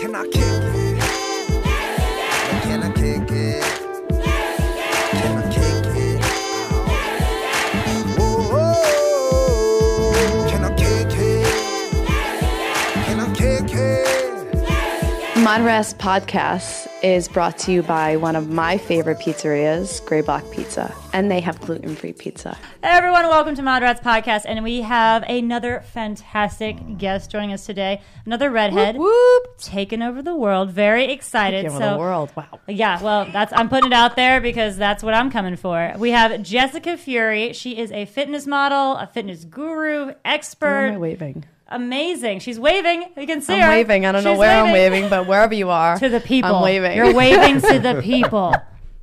Can I kick it? Modrats Podcast is brought to you by one of my favorite pizzerias, Grey Block Pizza, and they have gluten free pizza. Hey everyone, welcome to Modrats Podcast, and we have another fantastic guest joining us today. Another redhead, Whoop! taking over the world. Very excited. Taking over so, the world. Wow. Yeah, well, that's I'm putting it out there because that's what I'm coming for. We have Jessica Fury. She is a fitness model, a fitness guru, Where expert. am I waving? Amazing. She's waving. You can see I'm her. waving. I don't know She's where I'm waving, but wherever you are, to the people. I'm waving. You're waving to the people.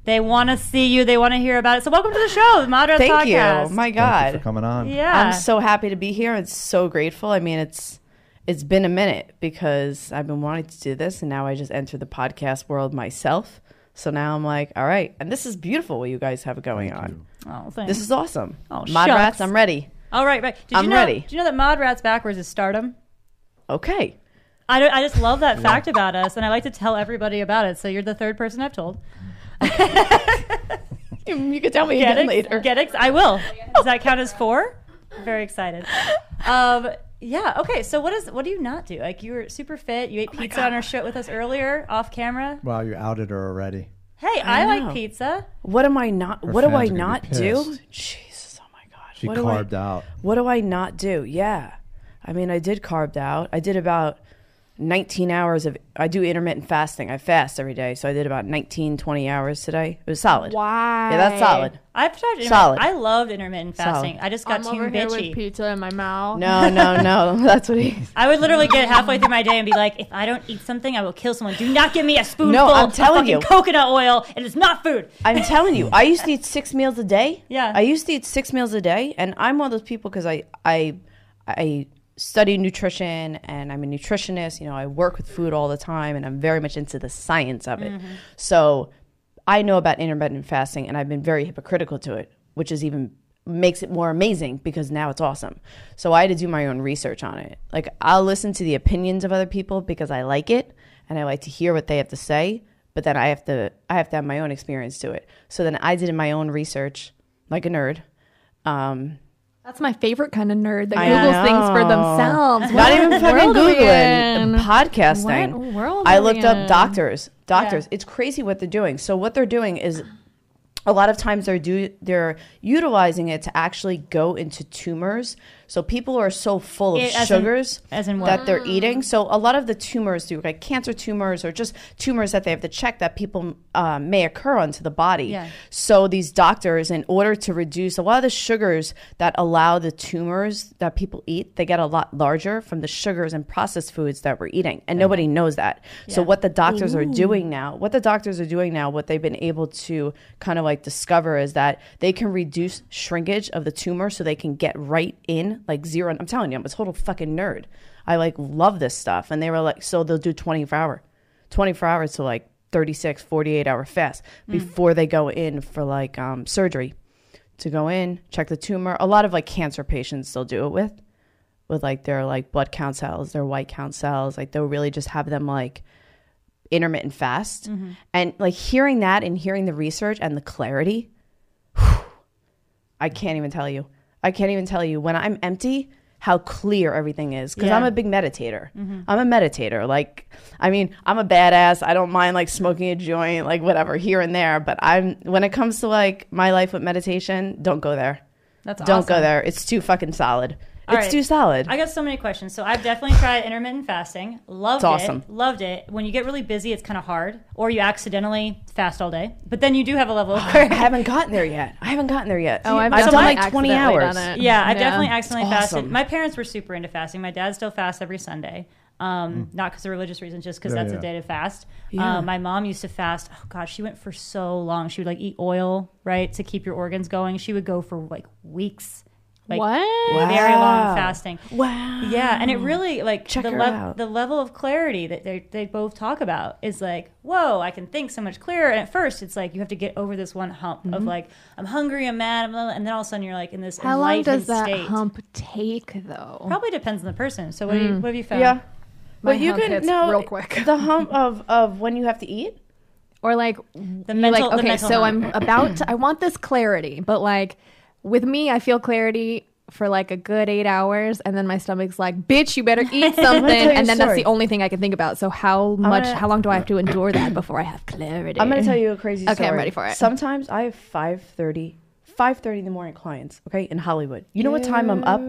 They want to see you. They want to hear about it. So welcome to the show, the Modrats Thank Podcast. you. My Thank you God. for coming on. yeah. I'm so happy to be here. and so grateful. I mean, it's it's been a minute because I've been wanting to do this, and now I just entered the podcast world myself. So now I'm like, all right, and this is beautiful what you guys have going on. oh, thanks. This is awesome. Oh, Mod shucks. rats, I'm ready. All right, right. Did I'm you know, ready. Did you know that Mod Rats backwards is stardom? Okay. I, don't- I just love that fact about us, and I like to tell everybody about it. So you're the third person I've told. You can tell me Get again it? later. Get it? I will. Does that count as four? Very excited. Um, yeah. Okay. So what is what do you not do? Like you were super fit. You ate Oh pizza on our show with us earlier, off camera. Wow, you outed her already. Hey, I, know. like pizza. What am I not? Her what do fans I are gonna be not do? pissed. Jesus, my god! She what do I- out. What do I not do? Yeah, I mean, I did carved out. I did about 19 hours of. I do intermittent fasting. I fast every day, so I did about 19, 20 hours today. It was solid. Wow. Yeah, that's solid. I've tried. intermittent- Solid. I loved intermittent fasting. Solid. I just got I'm too over here bitchy. with pizza in my mouth. No, no, no. That's what he. I would literally get halfway through my day and be like, if I don't eat something, I will kill someone. Do not give me a spoonful I'm of telling fucking you. coconut oil. It is not food. I'm telling you, I used to eat six meals a day. Yeah. I used to eat six meals a day, and I'm one of those people because I I I study nutrition and I'm a nutritionist. You know, I work with food all the time, and I'm very much into the science of it. So I know about intermittent fasting, and I've been very hypocritical to it, which is even makes it more amazing because now it's awesome. So I had to do my own research on it. Like I'll listen to the opinions of other people because I like it and I like to hear what they have to say, but then I have to I have to have my own experience to it. So then I did my own research like a nerd. Um That's my favorite kind of nerd that I Googles things for know. themselves. not even fucking world are we Googling podcasting. What world I looked up doctors. Doctors. Yeah. It's crazy what they're doing. So what they're doing is a lot of times they're do they're utilizing it to actually go into tumors. So people are so full of It- as in- sugars as in what? that they're eating. So a lot of the tumors do like cancer tumors or just tumors that they have to check that people uh, may occur onto the body. Yeah. So these doctors, in order to reduce a lot of the sugars that allow the tumors that people eat, they get a lot larger from the sugars and processed foods that we're eating, and nobody knows that. So what the doctors are doing now, what the doctors are doing now, what they've been able to kind of like discover is that they can reduce shrinkage of the tumor, so they can get right in like zero. I'm telling you, I'm a total fucking nerd. I like love this stuff, and they were like, so they'll do 24 hour, 24 hours to like 36, 48 hour fast before they go in for like um, surgery to go in, check the tumor. A lot of like cancer patients they'll do it with, with like their like blood count cells, their white count cells. Like they'll really just have them like intermittent fast. And like hearing that and hearing the research and the clarity, I can't even tell you. I can't even tell you when I'm empty how clear everything is because I'm a big meditator. Mm-hmm. I'm a meditator. Like, I mean, I'm a badass. I don't mind like smoking a joint, like whatever here and there. But I'm when it comes to like my life with meditation, don't go there. That's don't awesome. go there. It's too fucking solid. All it's right. too solid. I got so many questions. So I've definitely tried intermittent fasting. Loved It's awesome. it. Loved it. When you get really busy, it's kind of hard, or you accidentally fast all day. But then you do have a level of I haven't gotten there yet. I haven't gotten there yet. Oh, I've, I've done definitely like 20 hours. done it. Yeah, I've definitely accidentally It's fasted. My parents were super into fasting. My dad still fasts every Sunday. Um, Not because of religious reasons, just because Yeah, that's yeah. a day to fast. Yeah. Um, my mom used to fast. Oh gosh, she went for so long. She would like eat oil, right, to keep your organs going. She would go for like weeks. Like what? very long fasting. Wow. Yeah, and it really like Check the, her lev- out. the level of clarity that they they both talk about is like, whoa, I can think so much clearer. And at first, it's like you have to get over this one hump of Mm-hmm. like, I'm hungry, I'm mad, blah, blah, and then all of a sudden you're like in this How long enlightened does that state. hump take, though? Probably depends on the person. So what, do you, what have you found? Yeah. My But you hump can hits no real quick. the hump of of when you have to eat. Or like The you're mental, like, the okay, mental so hump. I'm about to, I want this clarity, but like with me, I feel clarity for like a good eight hours, and then my stomach's like, bitch, you better eat something, tell you a and then that's the only thing I can think about. So how much, gonna- how long do I have to endure that before I have clarity? I'm going to tell you a crazy Okay, story. I'm ready for it. Sometimes I have 5:30 5:30 in the morning clients, okay, in Hollywood. You know what time I'm up?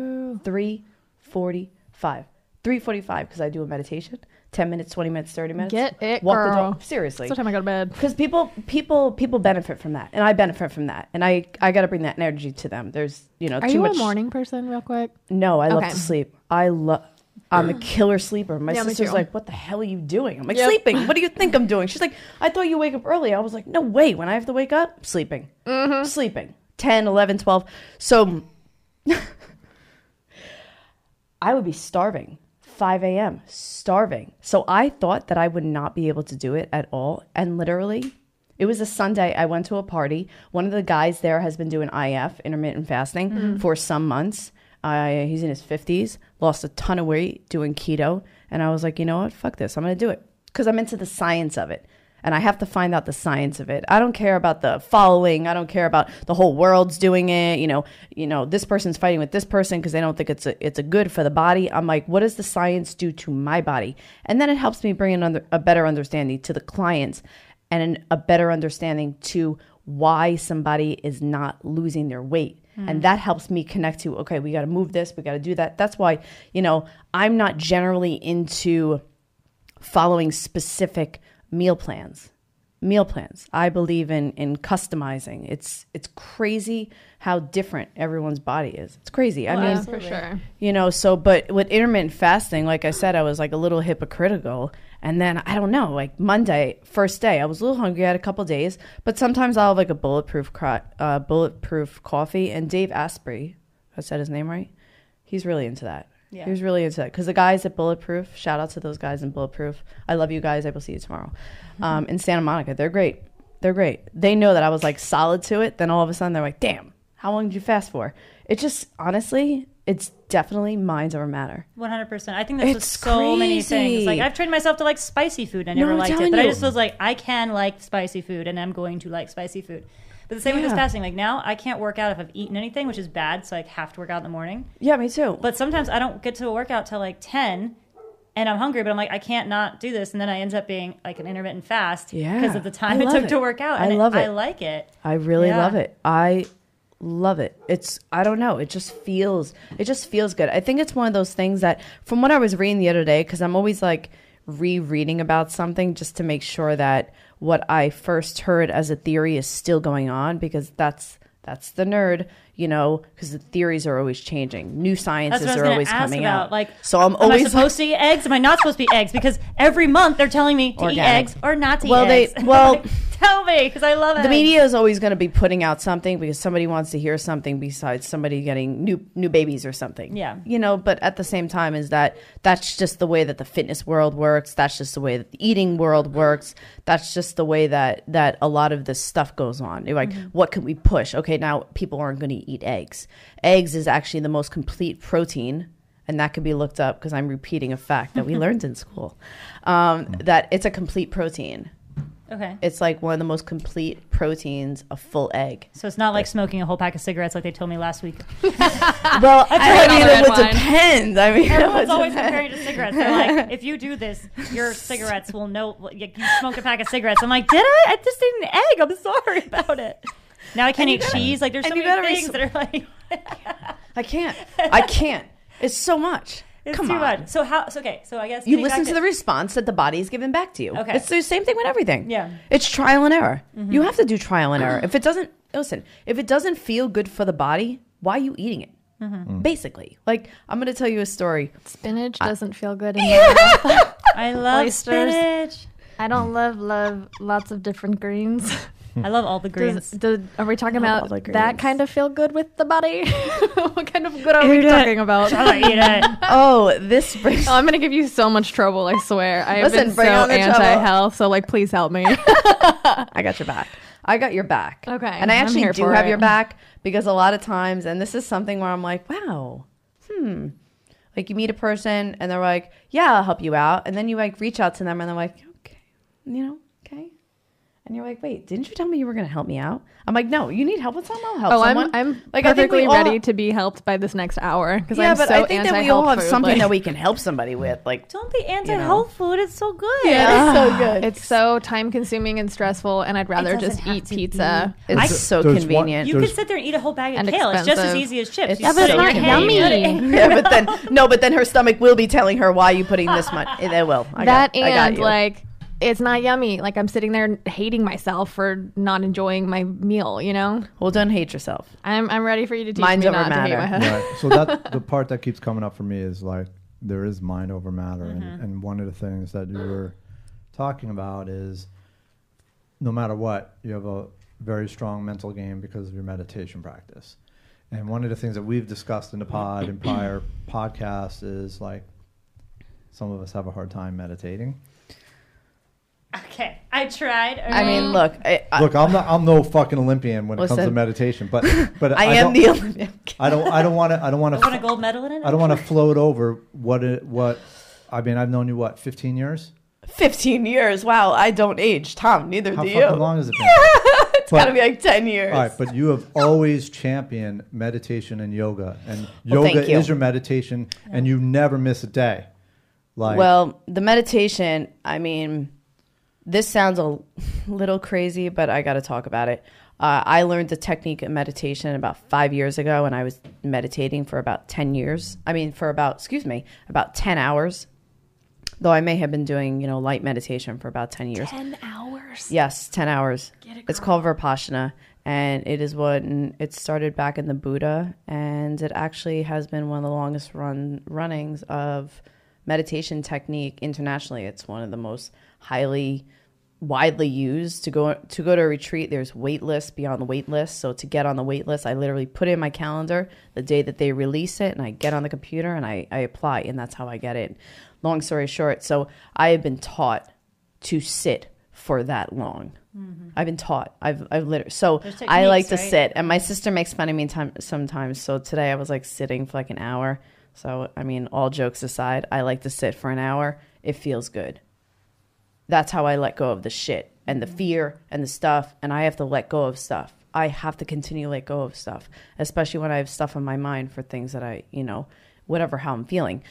3:45. 3:45 because I do a meditation. 10 minutes, 20 minutes, 30 minutes. Get it, Walk the girl. dog. Seriously. That's what time I go to bed. because people people people benefit from that and i benefit from that and i i got to bring that energy to them there's you know Are too you much a morning person, real quick? no i love Okay. to sleep i love i'm a killer sleeper my Yeah, me sister's too. like what the hell are you doing i'm like Yep. sleeping what do you think i'm doing she's like i thought you wake up early i was like no way when i have to wake up sleeping Mm-hmm. sleeping 10 11 12 so I would be starving. 5 a.m. starving. So I thought that I would not be able to do it at all. And literally, it was a Sunday. I went to a party. One of the guys there has been doing IF, intermittent fasting, for some months. Uh, he's in his 50s, lost a ton of weight doing keto. And I was like, you know what? Fuck this. I'm going to do it because I'm into the science of it and I have to find out the science of it. I don't care about the following. I don't care about the whole world's doing it. You know, you know, this person's fighting with this person because they don't think it's a it's a good for the body. I'm like, what does the science do to my body? And then it helps me bring in under, a better understanding to the clients and an, a better understanding to why somebody is not losing their weight. And hmm. that helps me connect to, okay, we got to move this, we got to do that. That's why, you know, I'm not generally into following specific meal plans meal plans. I believe in in customizing. It's it's crazy how different everyone's body is. It's crazy. I mean Yeah, for sure. you know so but with intermittent fasting like i said i was like a little hypocritical. And then i don't know like monday first day i was a little hungry. I had a couple days. But sometimes i'll have like a bulletproof cro- uh, bulletproof coffee. And dave asprey i said his name right? He's really into that Yeah. he was really into that. Because the guys at bulletproof shout out to those guys in bulletproof. I love you guys. I will see you tomorrow. Um, in santa monica they're great. They're great. They know that i was like solid to it. Then all of a sudden they're like damn how long did you fast for? It just honestly it's definitely minds over matter. One hundred percent. I think that's It's so many things. Like I've trained myself to like spicy food. and I never I'm liked it, but I just was like, I can like spicy food, and I'm going to like spicy food. But the same with this fasting. Like now, I can't work out if I've eaten anything, which is bad. So I have to work out in the morning. yeah me too But sometimes I don't get to a workout till like ten, and I'm hungry. But I'm like, I can't not do this, and then I end up being like an intermittent fast Yeah. because of the time I it took it. to work out. I And love I it. like it. I really Yeah. love it. I love it. It's I don't know. It just feels it just feels good. I think it's one of those things that from what I was reading the other day cuz I'm always like rereading about something just to make sure that what I first heard as a theory is still going on because that's that's the nerd, you know, because the theories are always changing. New sciences what I was are always coming about. out. Like, so I'm am I always supposed to eat eggs? Am I not supposed to eat eggs? Because every month they're telling me to eat eggs or not to Well, eat they- eggs. well- tell me because I love it. the media is always going to be putting out something because somebody wants to hear something besides somebody getting new new babies or something. Yeah. you know. But at the same time, is that that's just the way that the fitness world works. That's just the way that the eating world works. That's just the way that that a lot of this stuff goes on. Like, what can we push? Okay, now people aren't going to eat eggs. Eggs is actually the most complete protein. And that could be looked up because I'm repeating a fact that we learned in school. Um, that it's a complete protein. Okay. It's like one of the most complete proteins, a full egg. So it's not like smoking a whole pack of cigarettes like they told me last week. Well, I, tried mean, it red would wine. depend. I mean, it Everyone's always depend. comparing to cigarettes. They're like, if you do this, your cigarettes will know you you smoked a pack of cigarettes. I'm like, did I? I just ate an egg. I'm sorry about it. Now I can't eat gotta- cheese. Like there's so and you many gotta things res- that are like I can't. I can't. It's so much. It's Come too on. much. So how? So okay. So I guess You listen to the response that the body is giving back to you. Okay. It's the same thing with everything. Yeah. It's trial and error. Mm-hmm. You have to do trial and error. If it doesn't, listen, if it doesn't feel good for the body, why are you eating it? Mm-hmm. Mm. Basically. Like, I'm going to tell you a story. Spinach doesn't feel good in your. I love Oysters. spinach. I don't love love lots of different greens. I love all the greens. Does, do, are we talking all about the that kind of feel good with the body? what kind of good are we it. talking about? Eat it. Oh, this brings. Oh, I'm gonna give you so much trouble. I swear. I have Listen, been bring so on anti-health. So like, please help me. I got your back. I got your back. Okay, And I actually do have it. your back because a lot of times, and this is something where I'm like, wow, hmm. Like you meet a person and they're like, "Yeah, I'll help you out," and then you like reach out to them and they're like, "Okay, you know, okay," and you're like, "Wait, didn't you tell me you were going to help me out?" I'm like, "No, you need help with something. I'll help Oh, someone." I'm I'm Like, I think we perfectly all- ready to be helped by this next hour because yeah, I'm but so I think that we all have food, something like- that we can help somebody with. Like, Don't be anti-health food. It's so good. yeah, it's so good. It's so time consuming and stressful, and I'd rather just eat pizza. be. it's I- so there's one- convenient. You There's- could sit there and eat a whole bag of And kale. It's just as easy as chips. It's You Yeah, but it's not and eat it. yummy. yeah, but then no, but then her stomach will be telling her why you putting this much. They will. That got, I got and like it's not yummy. Like I'm sitting there hating myself for not enjoying my meal. You know, well, don't hate yourself. I'm I'm ready for you to teach Minds me over not to hate matter. my right. So that the part that keeps coming up for me is like there is mind over matter, Mm-hmm. and, and one of the things that you were talking about is no matter what, you have a very strong mental game because of your meditation practice. And one of the things that we've discussed in the pod and prior podcasts is like some of us have a hard time meditating. Okay, I tried. I mean, look, I, I, Look, I'm not I'm no fucking Olympian when it comes to Listen. meditation, but but I am don't- the Olympian. I don't I don't want to I don't want I want a to gold medal in it. I don't want to float over what it what I mean I've known you what 15 years. 15 years. Wow, I don't age. Tom, neither How do fucking you. long has it been? it's got to be like 10 years. All right, but you have always championed meditation and yoga, and Well, yoga thank you. is your meditation, and you never miss a day. Like, Well, the meditation, I mean, this sounds a little crazy, but I got to talk about it. Uh, I learned the technique of meditation about five years ago, and I was meditating for about 10 years. I mean, for about, excuse me, about 10 hours. Though I may have been doing, you know, light meditation for about 10 years. ten hours. Yes, 10 hours. It, it's called Vipassana. And it is what it started back in the Buddha. And it actually has been one of the longest run runnings of meditation technique internationally. It's one of the most highly widely used to go to go to a retreat there's wait lists beyond the wait list. So to get on the wait list i literally put in my calendar the day that they release it and i get on the computer and i, I apply and that's how i get it. Long story short so i have been taught to sit for that long. Mm-hmm. I've been taught. I've i've literally so i like to right? sit and my sister makes fun of me time, sometimes. So today i was like sitting for like an hour. So i mean all jokes aside i like to sit for an hour. It feels good that's how I let go of the shit and the mm-hmm. fear and the stuff. And I have to let go of stuff. I have to continue to let go of stuff, especially when I have stuff on my mind for things that I, you know, whatever, how I'm feeling.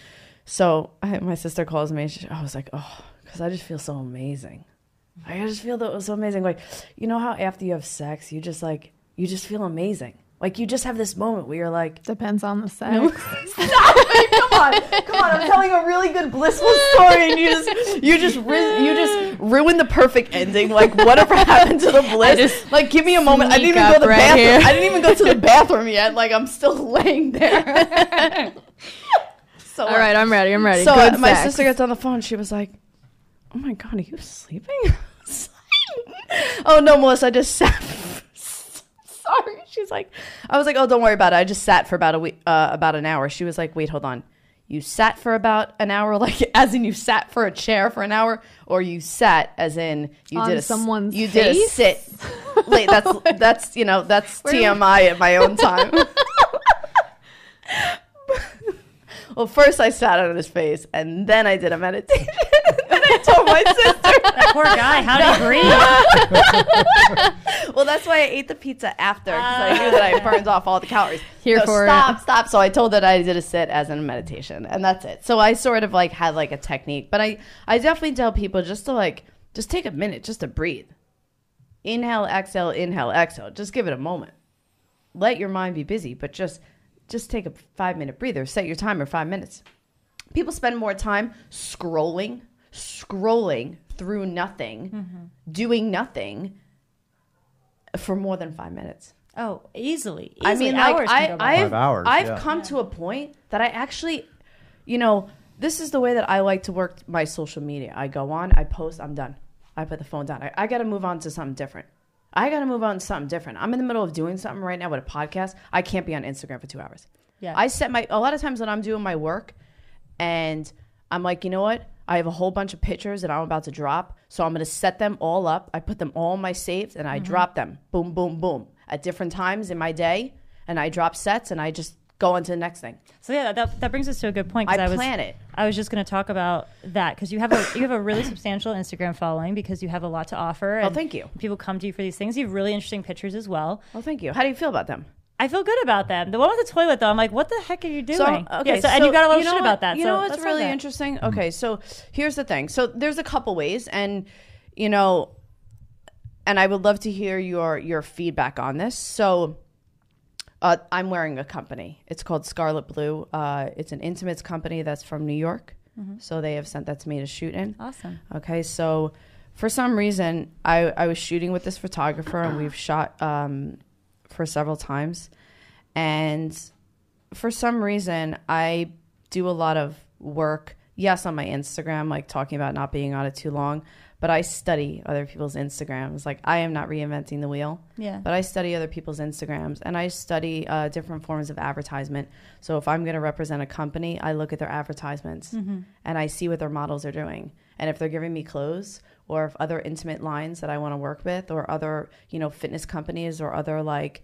So I, my sister calls me. She, I was like, oh, because I just feel so amazing. I just feel that was so amazing. Like, you know how after you have sex, you just like, you just feel amazing. Like you just have this moment where you're like, Depends on the sex. Stop it! come on, come on! I'm telling a really good blissful story, and you just, you just, ru- you just ruin the perfect ending. Like whatever happened to the bliss? like, give me a moment. I didn't even go to the right bathroom. here. I didn't even go to the bathroom yet. Like I'm still laying there. so All right, I'm ready. I'm ready. So Good uh, my sister gets on the phone. She was like, "Oh my god, are you sleeping?" oh no, Melissa, I just sat. Sorry, she's like, I was like, "Oh, don't worry about it. I just sat for about a week, uh, about an hour." She was like, "Wait, hold on. You sat for about an hour, like as in you sat for a chair for an hour, or you sat as in you On did a someone's you did a face? sit. Wait, that's that's you know that's Where- TMI at my own time." Well, first I sat on his face, and then I did a meditation. I told my sister. That poor guy. How do you breathe? well, that's why I ate the pizza after because I knew that I ah. burned off all the calories. Here no, for stop, it. stop. So I told that I did a sit as in a meditation, and that's it. So I sort of like had like a technique, but I I definitely tell people just to like just take a minute just to breathe. Inhale, exhale, inhale, exhale. Just give it a moment. Let your mind be busy, but just just take a five minute breather. Set your timer five minutes. People spend more time scrolling, scrolling through nothing, mm-hmm. doing nothing for more than five minutes. Oh, easily. easily. I mean, like hours can I, I've, Five hours, I've yeah. come to a point that I actually, you know, this is the way that I like to work my social media. I go on, I post, I'm done. I put the phone down. I, I got to move on to something different. I got to move on to something different. I'm in the middle of doing something right now with a podcast. I can't be on Instagram for two hours. Yeah. I set my a lot of times when I'm doing my work, and I'm like, you know what? I have a whole bunch of pictures that I'm about to drop, so I'm gonna set them all up. I put them all in my saves and I mm-hmm. drop them, boom, boom, boom, at different times in my day, and I drop sets and I just go on to the next thing. So yeah, that, that brings us to a good point. 'cause I was, plan it. I was just going to talk about that because you have a you have a really substantial Instagram following because you have a lot to offer. Oh, thank you. People come to you for these things. You have really interesting pictures as well. Well, thank you. How do you feel about them? I feel good about them. The one with the toilet, though, I'm like, what the heck are you doing? So okay, yeah, so, and you got a lot of know shit what- about that. You so know what's really interesting? Okay, so here's the thing. So there's a couple ways, and you know, and I would love to hear your your feedback on this. So. Uh, I'm wearing a company. It's called Scarlet Blue. Uh, it's an intimates company that's from New York. So they have sent that to me to shoot in. Awesome. Okay, so for some reason, I, I was shooting with this photographer, and we've shot um, for several times. And for some reason, I do a lot of work, yes, on my Instagram, like talking about not being on it too long, but I study other people's Instagrams. Like, I am not reinventing the wheel. Yeah. But I study other people's Instagrams and I study uh, different forms of advertisement. So if I'm going to represent a company, I look at their advertisements and I see what their models are doing. And if they're giving me clothes or if other intimate lines that I want to work with or other, you know, fitness companies or other like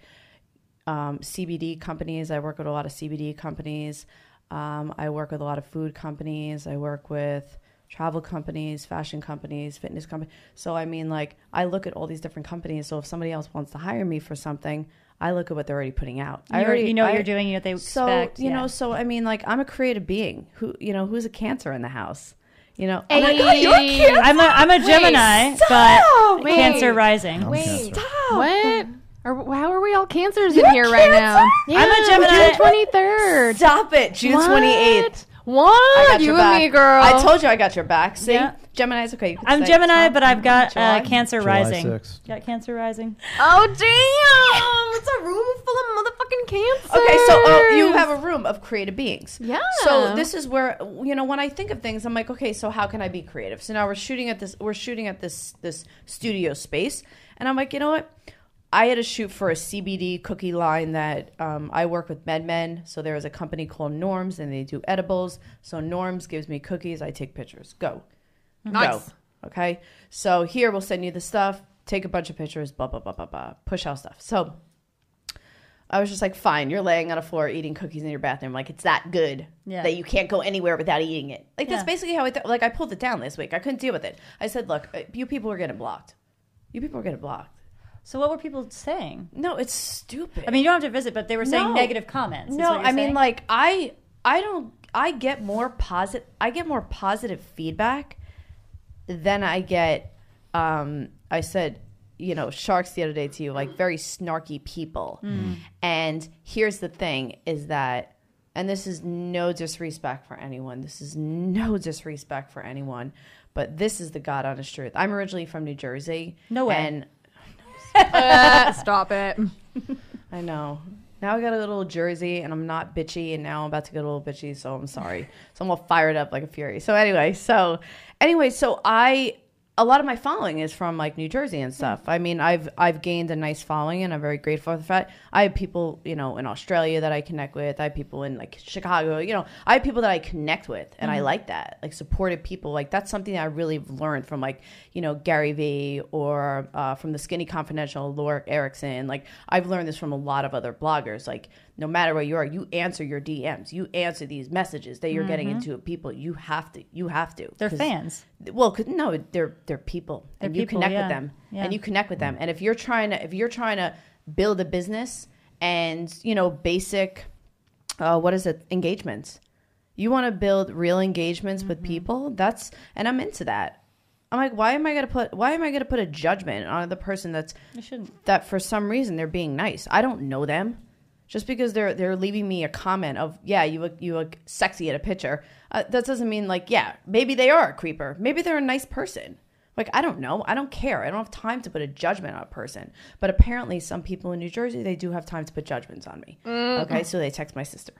um, CBD companies, I work with a lot of CBD companies. Um, I work with a lot of food companies. I work with travel companies, fashion companies, fitness companies. So I mean, like, I look at all these different companies. So if somebody else wants to hire me for something, I look at what they're already putting out. I You're- already, you know what I- you're doing, you know what they so expect. you yeah. know, so I mean, like, I'm a creative being. Who you know, who's a Cancer in the house? You know, oh my God, you're Cancer. I'm a, I'm a Gemini, stop! but Wait. Cancer rising. I'm Wait, Cancer. what? Or how are we all cancers in here right now? Yeah, I'm a Gemini. June twenty third. Stop it, June What? twenty eighth. What? You and me, girl. I told you I got your back. See, Yeah. Gemini's okay. You can I'm Gemini, but I've got uh, Cancer July rising. 6th. Got Cancer rising. Oh damn! It's a room full of motherfucking cancers. Okay, so uh, you have a room of creative beings. Yeah. So this is where you know when I think of things, I'm like, okay, so how can I be creative? So now we're shooting at this. We're shooting at this this studio space, and I'm like, you know what? I had to shoot for a CBD cookie line that um, I work with MedMen. So there is a company called Norms, and they do edibles. So Norms gives me cookies. I take pictures. Go. Nice. Go. Okay. So here we'll send you the stuff. Take a bunch of pictures. Blah blah blah blah blah. Push out stuff. So I was just like, fine, you're laying on a floor eating cookies in your bathroom. Like, it's that good Yeah. that you can't go anywhere without eating it. Like, that's Yeah. basically how I, th- like, I pulled it down this week. I couldn't deal with it. I said, look, uh, you people are getting blocked. You people are getting blocked. So what were people saying? No, it's stupid. I mean, you don't have to visit, but they were saying No. negative comments. is no, what you're I mean, saying? like, I, I don't, I get more positive, I get more positive feedback than I get, um, I said, you know, sharks the other day to you, like very snarky people. And here's the thing is that, and this is no disrespect for anyone, this is no disrespect for anyone, but this is the God honest truth. I'm originally from New Jersey. No way. And Uh, stop it. I know. Now I got a little jersey and I'm not bitchy and now I'm about to get a little bitchy, so I'm sorry. So I'm all fired up like a fury. So anyway, so anyway, so I a lot of my following is from like New Jersey and stuff. I mean, I've I've gained a nice following and I'm very grateful for the fact. I have people, you know, in Australia that I connect with. I have people in like Chicago, you know, I have people that I connect with and I like that. Like supportive people. Like that's something that I really learned from like, you know, Gary Vee or uh, from the Skinny Confidential, Laura Erickson. Like I've learned this from a lot of other bloggers. Like no matter where you are, you answer your DMs. You answer these messages that you're getting into people. You have to. You have to. They're fans. well, 'cause- no, they're they're people, They're and you people, connect yeah. with them, Yeah. and you connect with them. And if you're trying to, if you're trying to build a business and you know basic, uh, what is it, engagements, you want to build real engagements with Mm-hmm. people. That's and I'm into that. I'm like, why am I gonna put why am I gonna put a judgment on the person that's that for some reason they're being nice. I don't know them. Just because they're they're leaving me a comment of yeah you look you look sexy at a picture, uh, that doesn't mean like yeah maybe they are a creeper. Maybe they're a nice person. Like I don't know. I don't care. I don't have time to put a judgment on a person. But apparently some people in New Jersey they do have time to put judgments on me. Okay, so they text my sister.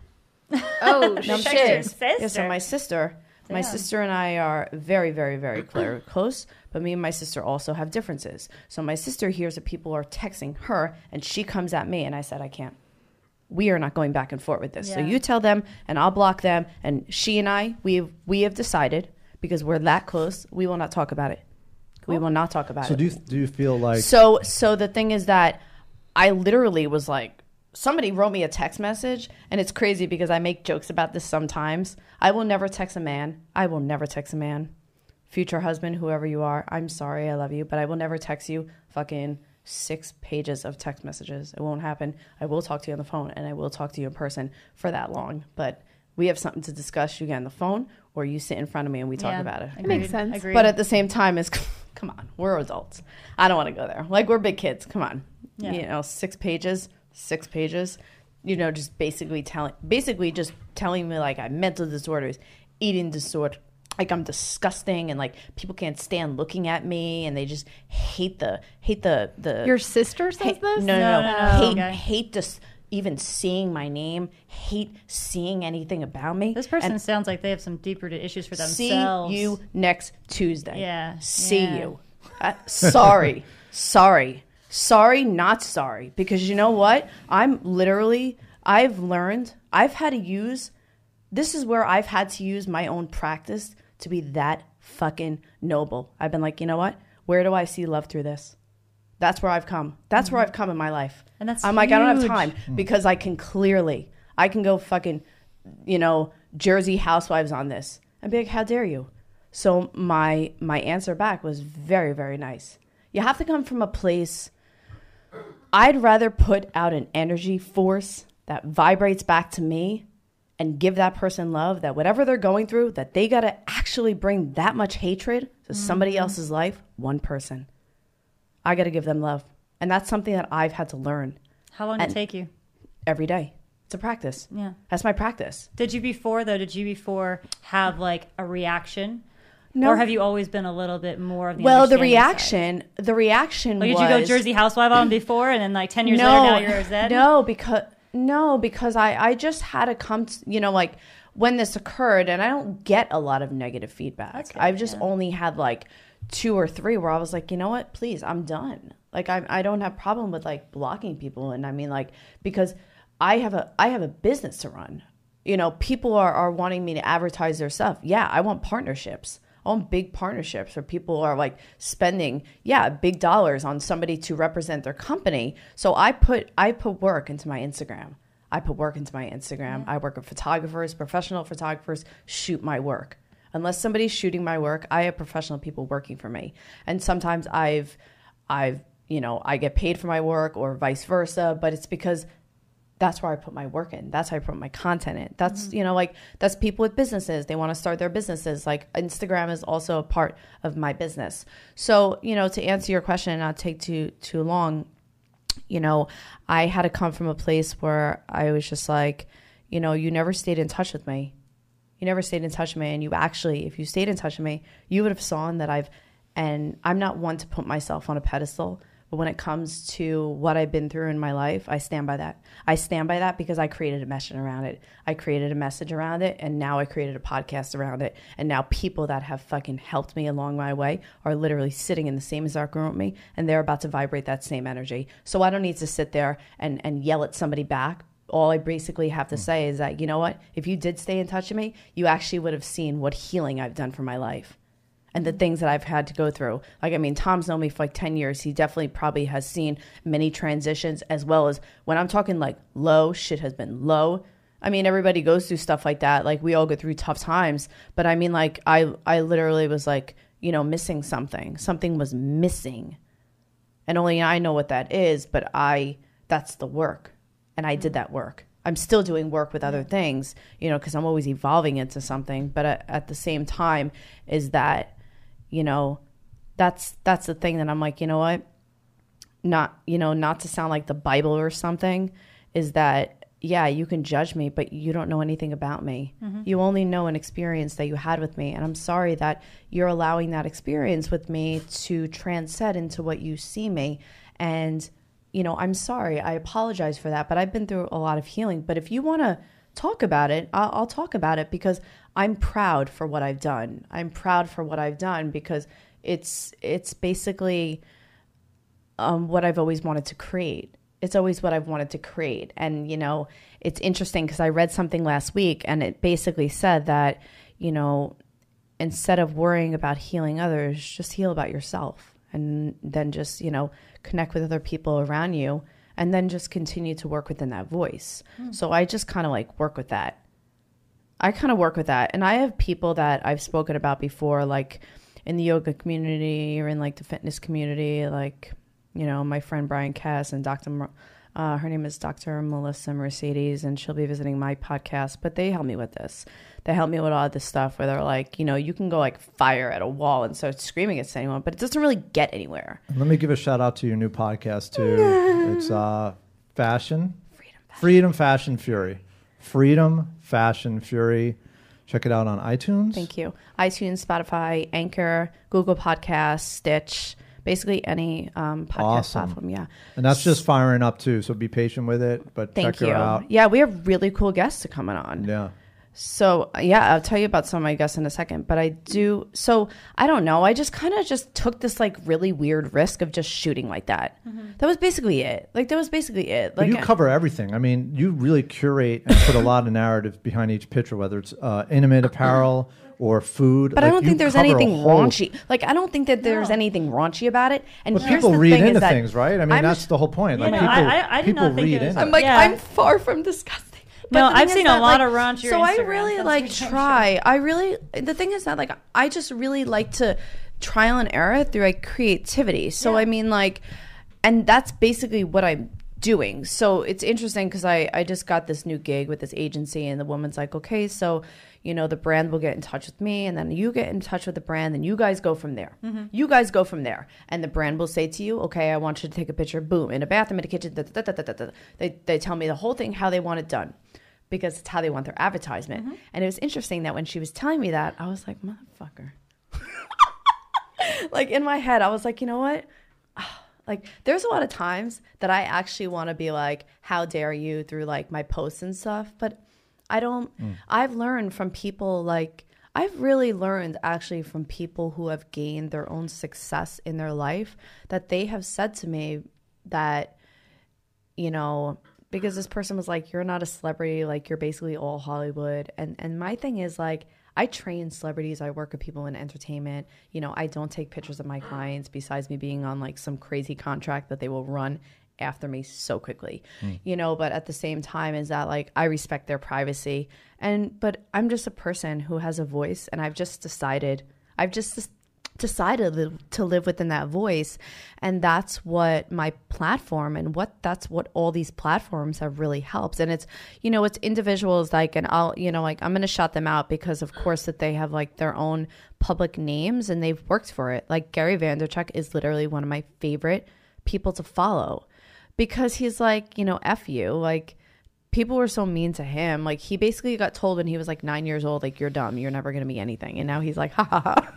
Oh No, I'm Text your serious. sister? Yeah, so my sister, my Damn. sister and I are very, very, very clear, close. But me and my sister also have differences. So my sister hears that people are texting her, and she comes at me, and I said, I can't. We are not going back and forth with this. So you tell them, and I'll block them. And she and I, we have, we have decided because we're that close, we will not talk about it. We will not talk about So it. So do you, do you feel like So so the thing is that I literally was like somebody wrote me a text message and it's crazy because I make jokes about this sometimes. I will never text a man. I will never text a man. Future husband, whoever you are, I'm sorry, I love you, but I will never text you fucking six pages of text messages. It won't happen. I will talk to you on the phone and I will talk to you in person for that long. But we have something to discuss. You get on the phone or you sit in front of me and we talk Yeah, about it. agreed, makes sense. Agreed. But at the same time, is come on, we're adults. I don't want to go there. Like we're big kids. Come on, Yeah. you know, six pages, six pages. You know, just basically telling, basically just telling me like I have mental disorders, eating disorder, like I'm disgusting, and like people can't stand looking at me, and they just hate the hate the the Your sister says hate, this? No, no, no, No, no, no. hate Okay. hate just even seeing my name, hate seeing anything about me. this person And sounds like they have some deep rooted issues for themselves. see you next Tuesday. Yeah, See yeah. you. Uh, sorry. sorry. Sorry, not sorry. Because you know what? I'm literally, I've learned, I've had to use, this is where I've had to use my own practice to be that fucking noble. I've been like, you know what? Where do I see love through this? That's where I've come. That's where mm-hmm. I've come in my life. And that's I'm like, I don't have huge. time because I can clearly, I can go fucking, you know, Jersey Housewives on this and be like, how dare you? So my my answer back was very very nice. You have to come from a place. I'd rather put out an energy force that vibrates back to me and give that person love that whatever they're going through that they got to actually bring that much hatred to somebody mm. else's life one person i got to give them love and that's something that i've had to learn How long did it take you? every day it's a practice Yeah. that's my practice Did you before though? Did you before have like a reaction, no or have you always been a little bit more of the well the understanding side? reaction the reaction Like, did was, you go Jersey Housewife on before, and then like ten years no, later now you're a Zed? No, because no, because I I just had to come to you know like when this occurred, and I don't get a lot of negative feedback. Good, I've just yeah. only had like two or three where I was like, you know what, please, I'm done. Like I I don't have problem with like blocking people, and I mean like because I have a I have a business to run. You know, people are are wanting me to advertise their stuff. Yeah, I want partnerships. I want big partnerships where people are like spending, yeah, big dollars on somebody to represent their company. So I put I put work into my Instagram. I put work into my Instagram. I work with photographers, professional photographers, shoot my work. Unless somebody's shooting my work, I have professional people working for me. And sometimes I've I've, you know, I get paid for my work or vice versa, but it's because that's where I put my work in. That's how I put my content in. That's, mm-hmm. you know, like that's people with businesses. They want to start their businesses. Like Instagram is also a part of my business. So, you know, to answer your question and not take too too long, you know, I had to come from a place where I was just like, you know, you never stayed in touch with me. You never stayed in touch with me. And you actually, if you stayed in touch with me, you would have sawn that I've, and I'm not one to put myself on a pedestal. But when it comes to what I've been through in my life, I stand by that. I stand by that because I created a message around it. I created a message around it, and now I created a podcast around it. And now people that have fucking helped me along my way are literally sitting in the same exact room with me, and they're about to vibrate that same energy. So I don't need to sit there and, and yell at somebody back. All I basically have to hmm. say is that, you know what? If you did stay in touch with me, you actually would have seen what healing I've done for my life and the things that I've had to go through. Like, I mean, Tom's known me for like 10 years. He definitely probably has seen many transitions as well as when I'm talking like low, shit has been low. I mean, everybody goes through stuff like that. Like, we all go through tough times. But I mean, like, I, I literally was like, you know, missing something. Something was missing. And only I know what that is, but I, that's the work. And I did that work. I'm still doing work with other things, you know, because I'm always evolving into something. But at, at the same time, is that, you know, that's that's the thing that I'm like, you know what? Not, you know, not to sound like the Bible or something, is that yeah, you can judge me, but you don't know anything about me. Mm-hmm. You only know an experience that you had with me. And I'm sorry that you're allowing that experience with me to transcend into what you see me. And, you know, I'm sorry. I apologize for that, but I've been through a lot of healing. But if you want to talk about it, I'll, I'll talk about it because I'm proud for what I've done. I'm proud for what I've done because it's it's basically um, what I've always wanted to create. It's always what I've wanted to create. And, you know, it's interesting because I read something last week and it basically said that, you know, instead of worrying about healing others, just heal about yourself and then just, you know, connect with other people around you and then just continue to work within that voice. So I just kind of like work with that. I kind of work with that. And I have people that I've spoken about before, like in the yoga community or in like the fitness community, like, you know, my friend Brian Cass and Dr. Uh, her name is Dr. Melissa Mercedes, and she'll be visiting my podcast. But they help me with this. They help me with all this stuff where they're like, you know, you can go like fire at a wall and start screaming at anyone, but it doesn't really get anywhere. Let me give a shout out to your new podcast too. It's uh, fashion, freedom, fashion, fury, freedom, fashion, fury. Check it out on iTunes. Thank you. iTunes, Spotify, Anchor, Google Podcasts, Stitch, basically any um, podcast Awesome. platform. Yeah. And that's just firing up too. So be patient with it, but Thank check you. her out. Yeah, we have really cool guests coming on. Yeah. So yeah, I'll tell you about some of my guests in a second. But I do. So I don't know. I just kind of just took this like really weird risk of just shooting like that. That was basically it. Like that was basically it. But you cover everything. I mean, you really curate and put a lot of narrative behind each picture, whether it's uh, intimate apparel or food. But I don't think there's anything whole- raunchy. Like I don't think that there's anything raunchy about it. And But here's people the read thing into is that things, right? I mean, I'm that's just- the whole point. Like no, people, I- I- I did people not think read it was- into I'm like Yeah. I'm far from disgusting. No, I've thing is seen a lot like, of raunchier So I really that's like for damn try. I really the thing is that like I just really like to trial and error through like creativity. So Yeah. I mean like, and that's basically what I'm doing. So it's interesting because I I just got this new gig with this agency, and the woman's like, okay, so you know the brand will get in touch with me, and then you get in touch with the brand, and you guys go from there. Mm-hmm. You guys go from there, and the brand will say to you, okay, I want you to take a picture. Boom, in a bathroom, in a kitchen. Da, da, da, da, da, da. They they tell me the whole thing how they want it done. Because it's how they want their advertisement. Mm-hmm. And it was interesting that when she was telling me that, I was like, motherfucker. like in my head, I was like, you know what? Like there's a lot of times that I actually want to be like, how dare you through like my posts and stuff, but I don't mm. I've learned from people like I've really learned actually from people who have gained their own success in their life that they have said to me that you know because this person was like you're not a celebrity. Like you're basically all hollywood. And and my thing is like i train celebrities. I work with people in entertainment. You know i don't take pictures of my clients besides me being on like some crazy contract that they will run after me so quickly. Mm. You know but at the same time is that like i respect their privacy. And but i'm just a person who has a voice and i've just decided i've just decided to live within that voice and that's what my platform and what that's what all these platforms have really helped. And it's you know it's individuals like and i'll you know like i'm gonna shout them out because of course that they have like their own public names and they've worked for it. Like gary vaynerchuk is literally one of my favorite people to follow because he's like you know f you. Like people were so mean to him. Like he basically got told when he was like nine years old like you're dumb. You're never gonna be anything. And now he's like ha ha ha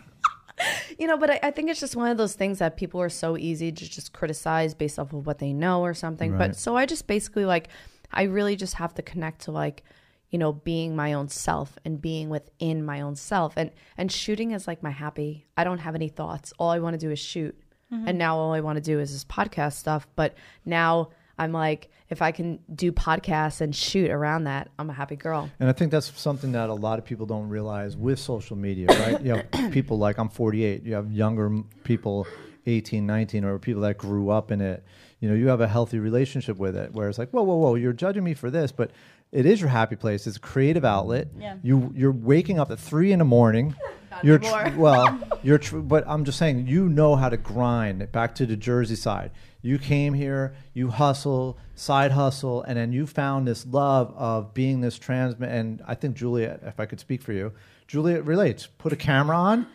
you know, but I, I think it's just one of those things that people are so easy to just criticize based off of what they know or something. Right. But so I just basically like, I really just have to connect to like, you know, being my own self and being within my own self. And and shooting is like my happy. I don't have any thoughts. All I want to do is shoot. Mm-hmm. And now all I want to do is this podcast stuff. But now I'm like, if I can do podcasts and shoot around that, I'm a happy girl. And I think that's something that a lot of people don't realize with social media, right? you have people like I'm 48. You have younger people, 18, 19, or people that grew up in it. You know, you have a healthy relationship with it, where it's like, whoa, whoa, whoa, you're judging me for this, but it is your happy place. It's a creative outlet. Yeah. You you're waking up at three in the morning. you're tr- well, you're tr- but I'm just saying you know how to grind. Back to the Jersey side, you came here, you hustle, side hustle, and then you found this love of being this trans. man. And I think Juliet, if I could speak for you, Juliet relates. Put a camera on,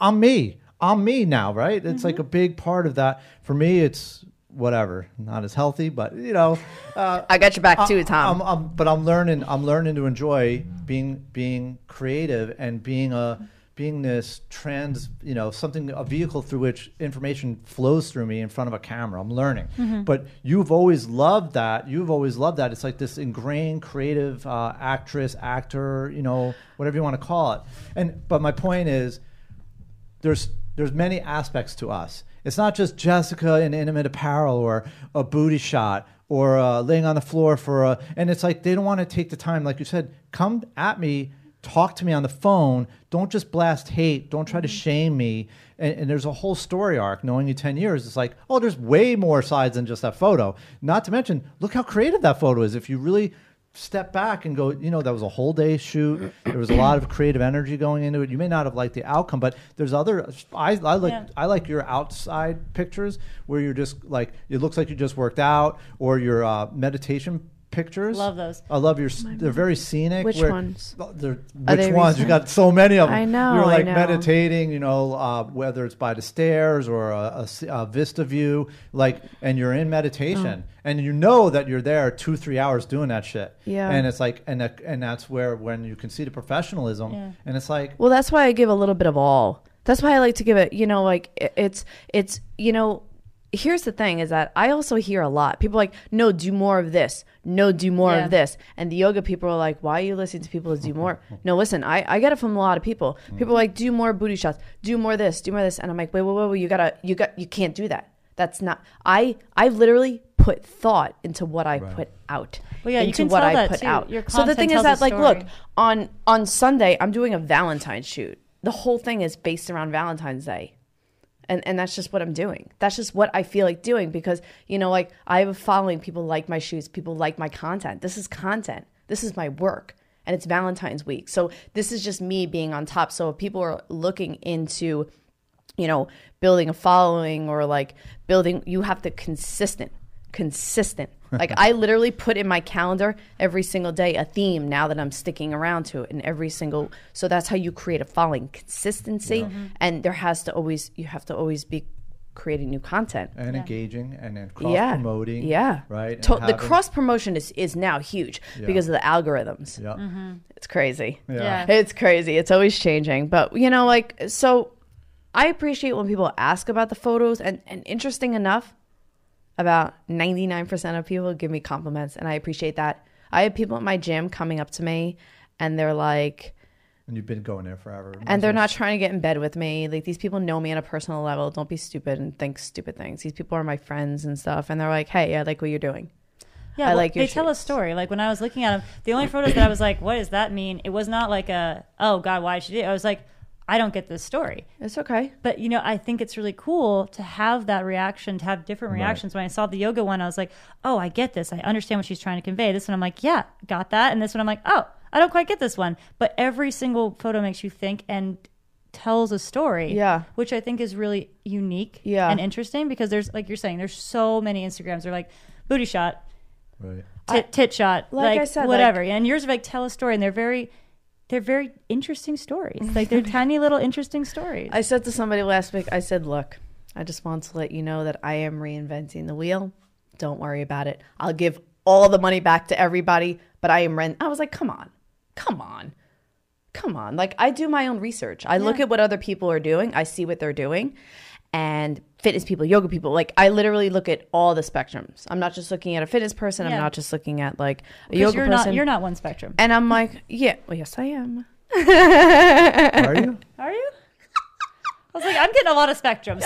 I'm me. I'm me now, right? It's like a big part of that. For me, it's whatever, not as healthy, but you know. Uh, I got your back too, Tom. I'm, I'm, but I'm learning. I'm learning to enjoy being being creative and being a being this trans, you know, something a vehicle through which information flows through me in front of a camera. I'm learning. But you've always loved that. You've always loved that. It's like this ingrained creative uh, actress, actor, you know, whatever you want to call it. And but my point is, there's there's many aspects to us. It's not just Jessica in intimate apparel or a booty shot or uh, laying on the floor for a. And it's like they don't want to take the time, like you said, come at me talk to me on the phone. Don't just blast hate. Don't try to Mm-hmm. shame me. And, and there's a whole story arc. Knowing you 10 years, it's like, oh, there's way more sides than just that photo. Not to mention, look how creative that photo is. If you really step back and go, you know, that was a whole day shoot. There was a lot of creative energy going into it. You may not have liked the outcome, but there's other. I, I like Yeah. I like your outside pictures where you're just like it looks like you just worked out, or your uh, meditation pictures. Love those. I love your. s- They're very scenic. Which where- ones? They're, which they ones? You got so many of them. I know, You're I like know. meditating. You know, uh, whether it's by the stairs or a vista view, like, and you're in meditation, and you know that you're there two, three hours doing that shit. Yeah. And it's like, and that, and that's where when you can see the professionalism, Yeah. and it's like, Well, that's why I give a little bit of all. That's why I like to give it, you know, like it- it's it's you know, here's the thing is that I also hear a lot. People are like, "No, do more of this. No, do more Yeah. of this." And the yoga people are like, "Why are you listening to people to do more?" no, listen, I I get it from a lot of people. Mm. People are like, "Do more booty shots. Do more this. Do more this." And I'm like, "Wait, wait, wait, wait. You got to you got you can't do that. That's not I I literally put thought into what I put out. Well, yeah, you into can what tell I that put too. out. Your so the thing is that like look, on on Sunday I'm doing a Valentine's shoot. The whole thing is based around Valentine's Day. And and that's just what I'm doing. That's just what I feel like doing because you know like I have a following people like my shoes people like my content. This is content. This is my work and it's Valentine's week. So this is just me being on top. So if people are looking into you know, building a following or like building, you have to consistent, consistent. Like I literally put in my calendar every single day a theme now that I'm sticking around to it and every single, so that's how you create a following consistency. Mm-hmm. And there has to always, you have to always be creating new content. and engaging, and then cross yeah. promoting. Yeah. Right. and To- the cross promotion is, is now huge because of the algorithms. Yeah. Mm-hmm. It's crazy. Yeah. Yeah. It's crazy. It's always changing. But you know, like so I appreciate when people ask about the photos and, and interesting enough, about 99% of people give me compliments and I appreciate that. I have people at my gym coming up to me and they're like And you've been going there forever. and they're not trying to get in bed with me. Like these people know me on a personal level. Don't be stupid and think stupid things. These people are my friends and stuff and they're like, "Hey, I like what you're doing." Yeah, I well, like your they tell a story. Like when I was looking at them, the only photos that I was like, "What does that mean?" It was not like a, "Oh God, why did she do?" it?" I was like, "I don't get this story." It's okay. But you know, I think it's really cool to have that reaction, to have different reactions. When I saw the yoga one, I was like, "Oh, I get this. I understand what she's trying to convey." This one, I'm like, "Yeah, got that." And this one, I'm like, "Oh, I don't quite get this one." But every single photo makes you think and tells a story. Yeah. which I think is really unique. Yeah. and interesting because there's like you're saying, there's so many Instagrams. They're like booty shot, Right. tit, tit shot, like like, I said, whatever. and yours are like tell a story, and they're very, they're very interesting stories. Like they're tiny little interesting stories. I said to somebody last week, I said, look, I just want to let you know that I am reinventing the wheel. Don't worry about it. I'll give all the money back to everybody, but I am rent. I was like, come on, come on, come on. Like, I do my own research. I look at what other people are doing, I see what they're doing. And fitness people, yoga people, like I literally look at all the spectrums. I'm not just looking at a fitness person. I'm not just looking at like a 'Cause yoga you're person. not you're not one spectrum. and I'm like, yeah, well, yes, I am. Are you? Are you? I was like, I'm getting a lot of spectrums.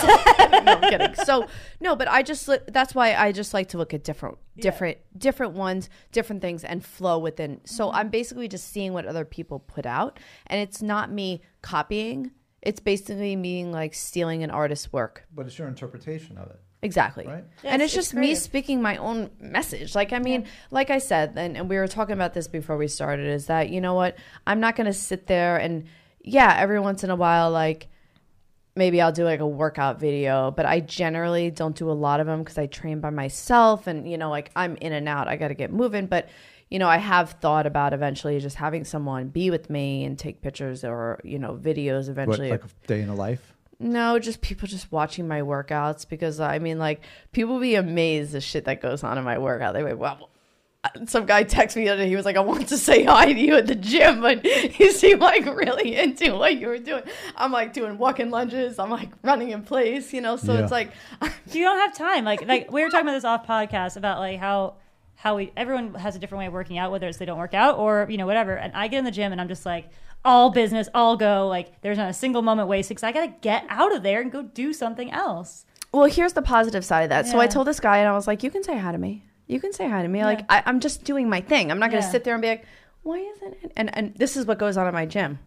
no, I'm kidding. So no, but I just that's why I just like to look at different, different, different ones, different things, and flow within. So mm-hmm. I'm basically just seeing what other people put out, and it's not me copying. It's basically me like stealing an artist's work. But it's your interpretation of it. Exactly. Right. and it's, it's- it's just me speaking my own message. Like, I mean, like I said, and, and we were talking about this before we started, is that, you know what? I'm not going to sit there and, yeah, every once in a while, like, maybe I'll do like a workout video, but I generally don't do a lot of them because I train by myself and, you know, like I'm in and out. I got to get moving. But, you know, I have thought about eventually just having someone be with me and take pictures or, you know, videos What, eventually. like a day in a life? No, just people just watching my workouts because I mean, like, people be amazed the shit that goes on in my workout. They like, wow. Uh, some guy texted me the other day. He was like, I want to say hi to you at the gym, but you seem like really into what you were doing. I'm like doing walking lunges. I'm like running in place, you know? So Yeah. it's like, you don't have time. Like like we were talking about this off podcast about like how how we everyone has a different way of working out, whether it's they don't work out or you know whatever. And I get in the gym and I'm just like all business, all go. Like there's not a single moment wasted because I got to get out of there and go do something else. well, here's the positive side of that. So I told this guy, and I was like, you can say hi to me. You can say hi to me. Like, I, I'm just doing my thing. I'm not going to Yeah. sit there and be like, why isn't it? And and this is what goes on in my gym.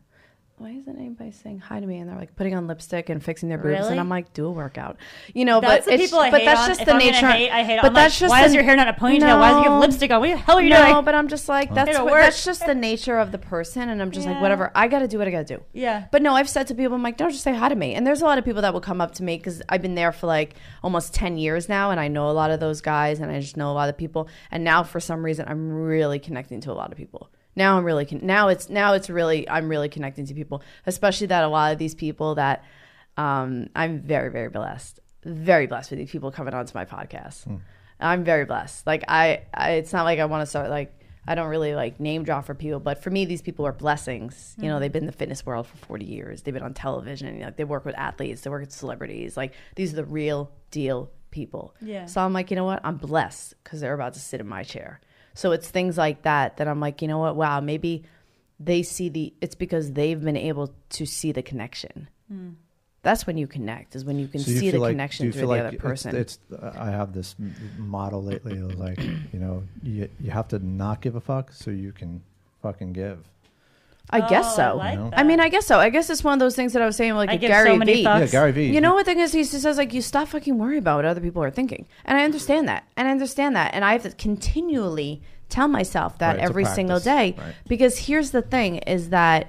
Why isn't anybody saying hi to me? And they're like putting on lipstick and fixing their boobs, Really? and I'm like, do a workout, you know. That's but the people I but hate that's just the nature. Hate, I hate. it. but I'm that's like, just why the, is your hair not a ponytail? Why do you have lipstick on? What the hell are you no, doing? but I'm just like that's what, that's just the nature of the person, and I'm just like whatever. I got to do what I got to do. Yeah. But no, I've said to people, I'm like, don't just say hi to me. And there's a lot of people that will come up to me because I've been there for like almost 10 years now. And I know a lot of those guys and I just know a lot of people. And now for some reason, I'm really connecting to a lot of people. Now I'm really, con- now it's, now it's really, I'm really connecting to people, especially that a lot of these people that um, I'm very, very blessed, very blessed with these people coming onto my podcast. I'm very blessed. Like I, I it's not like I want to start like, I don't really like name drop for people, but for me, these people are blessings. You know, they've been in the fitness world for 40 years. They've been on television. You know, they work with athletes. They work with celebrities. Like these are the real deal people. Yeah. So I'm like, you know what? I'm blessed because they're about to sit in my chair. So it's things like that that I'm like, you know what? Wow, maybe they see the. It's because they've been able to see the connection. That's when you connect. Is when you can So you see the like- connection through feel the like other person. It's, uh, I have this model lately of like you know you you have to not give a fuck so you can fucking give. I guess Oh, so. I, like know? that. I mean, I guess so. I guess it's one of those things that I was saying, like I with give Gary so many Vee. fucks. Yeah, Gary Vee. You know what the thing is? He just says like, you stop fucking worrying about what other people are thinking, and I understand that, and I understand that, and I have to continually tell myself that Right, it's a every single practice, day right. because here's the thing: is that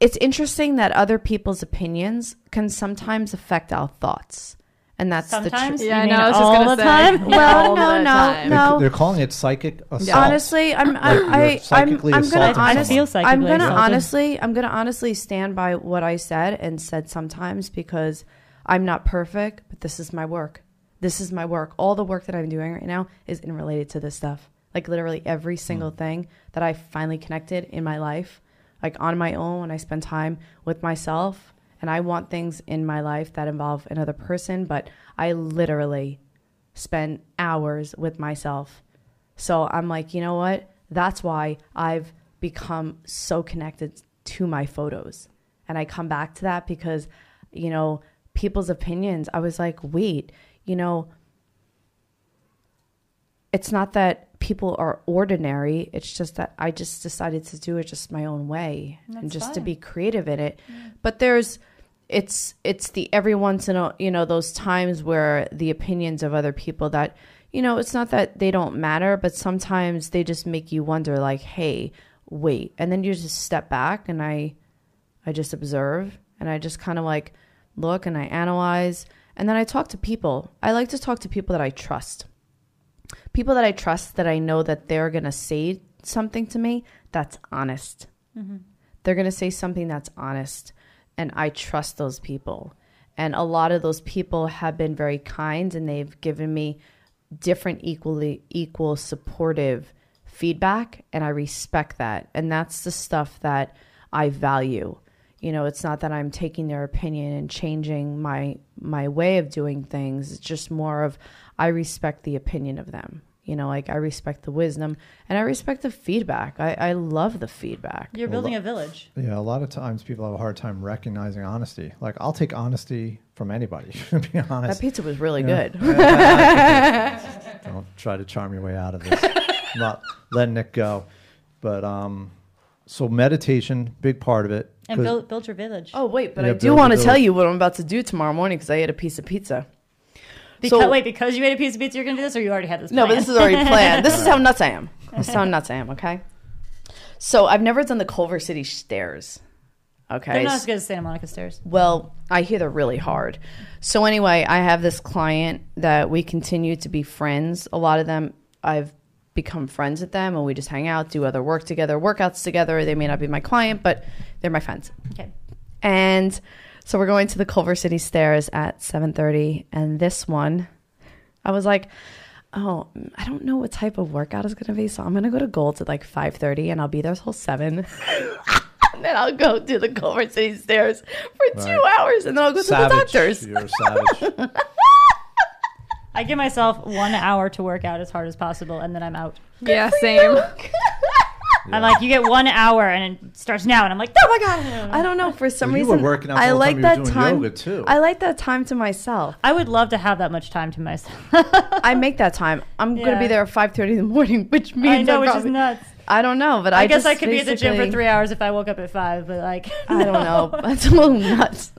it's interesting that other people's opinions can sometimes affect our thoughts, and that's Sometimes? the truth. Yeah, I You know. mean I was just all gonna the say. time? Well, All no, no, time. They're, no. they're calling it psychic assault. Honestly, I'm I, you're I, I'm, psychically I'm gonna assaulting honestly, someone. Feel I'm gonna assaulted. honestly, I'm gonna honestly stand by what I said and said sometimes because I'm not perfect, but this is my work. This is my work. All the work that I'm doing right now is in related to this stuff. Like literally every single hmm. thing that I finally connected in my life, like on my own when I spend time with myself. And I want things in my life that involve another person, but I literally spend hours with myself. So I'm like, you know what? That's why I've become so connected to my photos. And I come back to that because, you know, people's opinions, I was like, wait, you know, it's not that people are ordinary. It's just that I just decided to do it just my own way and That's just to be creative in it. But there's it's it's the every once in a you know those times where the opinions of other people that you know it's not that they don't matter, but sometimes they just make you wonder like, hey, wait, and then you just step back and I I just observe and I just kind of like look and I analyze and then I talk to people. I like to talk to people that I trust people that I trust that I know that they're going to say something to me that's honest. Mm-hmm. They're going to say something that's honest. And I trust those people. And a lot of those people have been very kind and they've given me different equally equal supportive feedback and I respect that. And that's the stuff that I value. You know, it's not that I'm taking their opinion and changing my my way of doing things. It's just more of I respect the opinion of them. You know, like I respect the wisdom and I respect the feedback. I, I love the feedback. You're building a village. Yeah, a lot of times people have a hard time recognizing honesty. Like I'll take honesty from anybody. To be honest. That pizza was really Yeah. good. don't try to charm your way out of this. I'm not letting it go. But um, so meditation, big part of it. And build, build your village. Oh wait, but Yeah, I do want to tell you what I'm about to do tomorrow morning because I ate a piece of pizza. Because, so- wait, because you ate a piece of pizza, you're going to do this, or you already had this No, but plan? this is already planned. This is how nuts I am. This is how nuts I am. Okay. So I've never done the Culver City stairs. Okay. They're not as good as Santa Monica stairs. Well, I hear they're really hard. So anyway, I have this client that we continue to be friends. A lot of them I've become friends with them and we just hang out, do other work together, workouts together. They may not be my client, but they're my friends. Okay. And so we're going to the Culver City stairs at 7:30 and this one I was like, "Oh, I don't know what type of workout is going to be, so I'm going to go to Gold's at like 5:30 and I'll be there till 7." and then I'll go do the Culver City stairs for 2 hours and then I'll go to the savage. doctors. You're a savage. I give myself one hour to work out as hard as possible, and then I'm out. Yeah, same. I'm like, you get one hour, and it starts now, and I'm like, oh my god. I don't know for some Well, you reason were working out I like time that time yoga, too. I like that time to myself. I would love to have that much time to myself. I make that time. I'm going to be there at 5:30 in the morning, which means I know, I'm which probably- is nuts. I don't know, but I, I, guess just I could be at the gym for three hours if I woke up at five, but like, I don't know. It's a little nuts.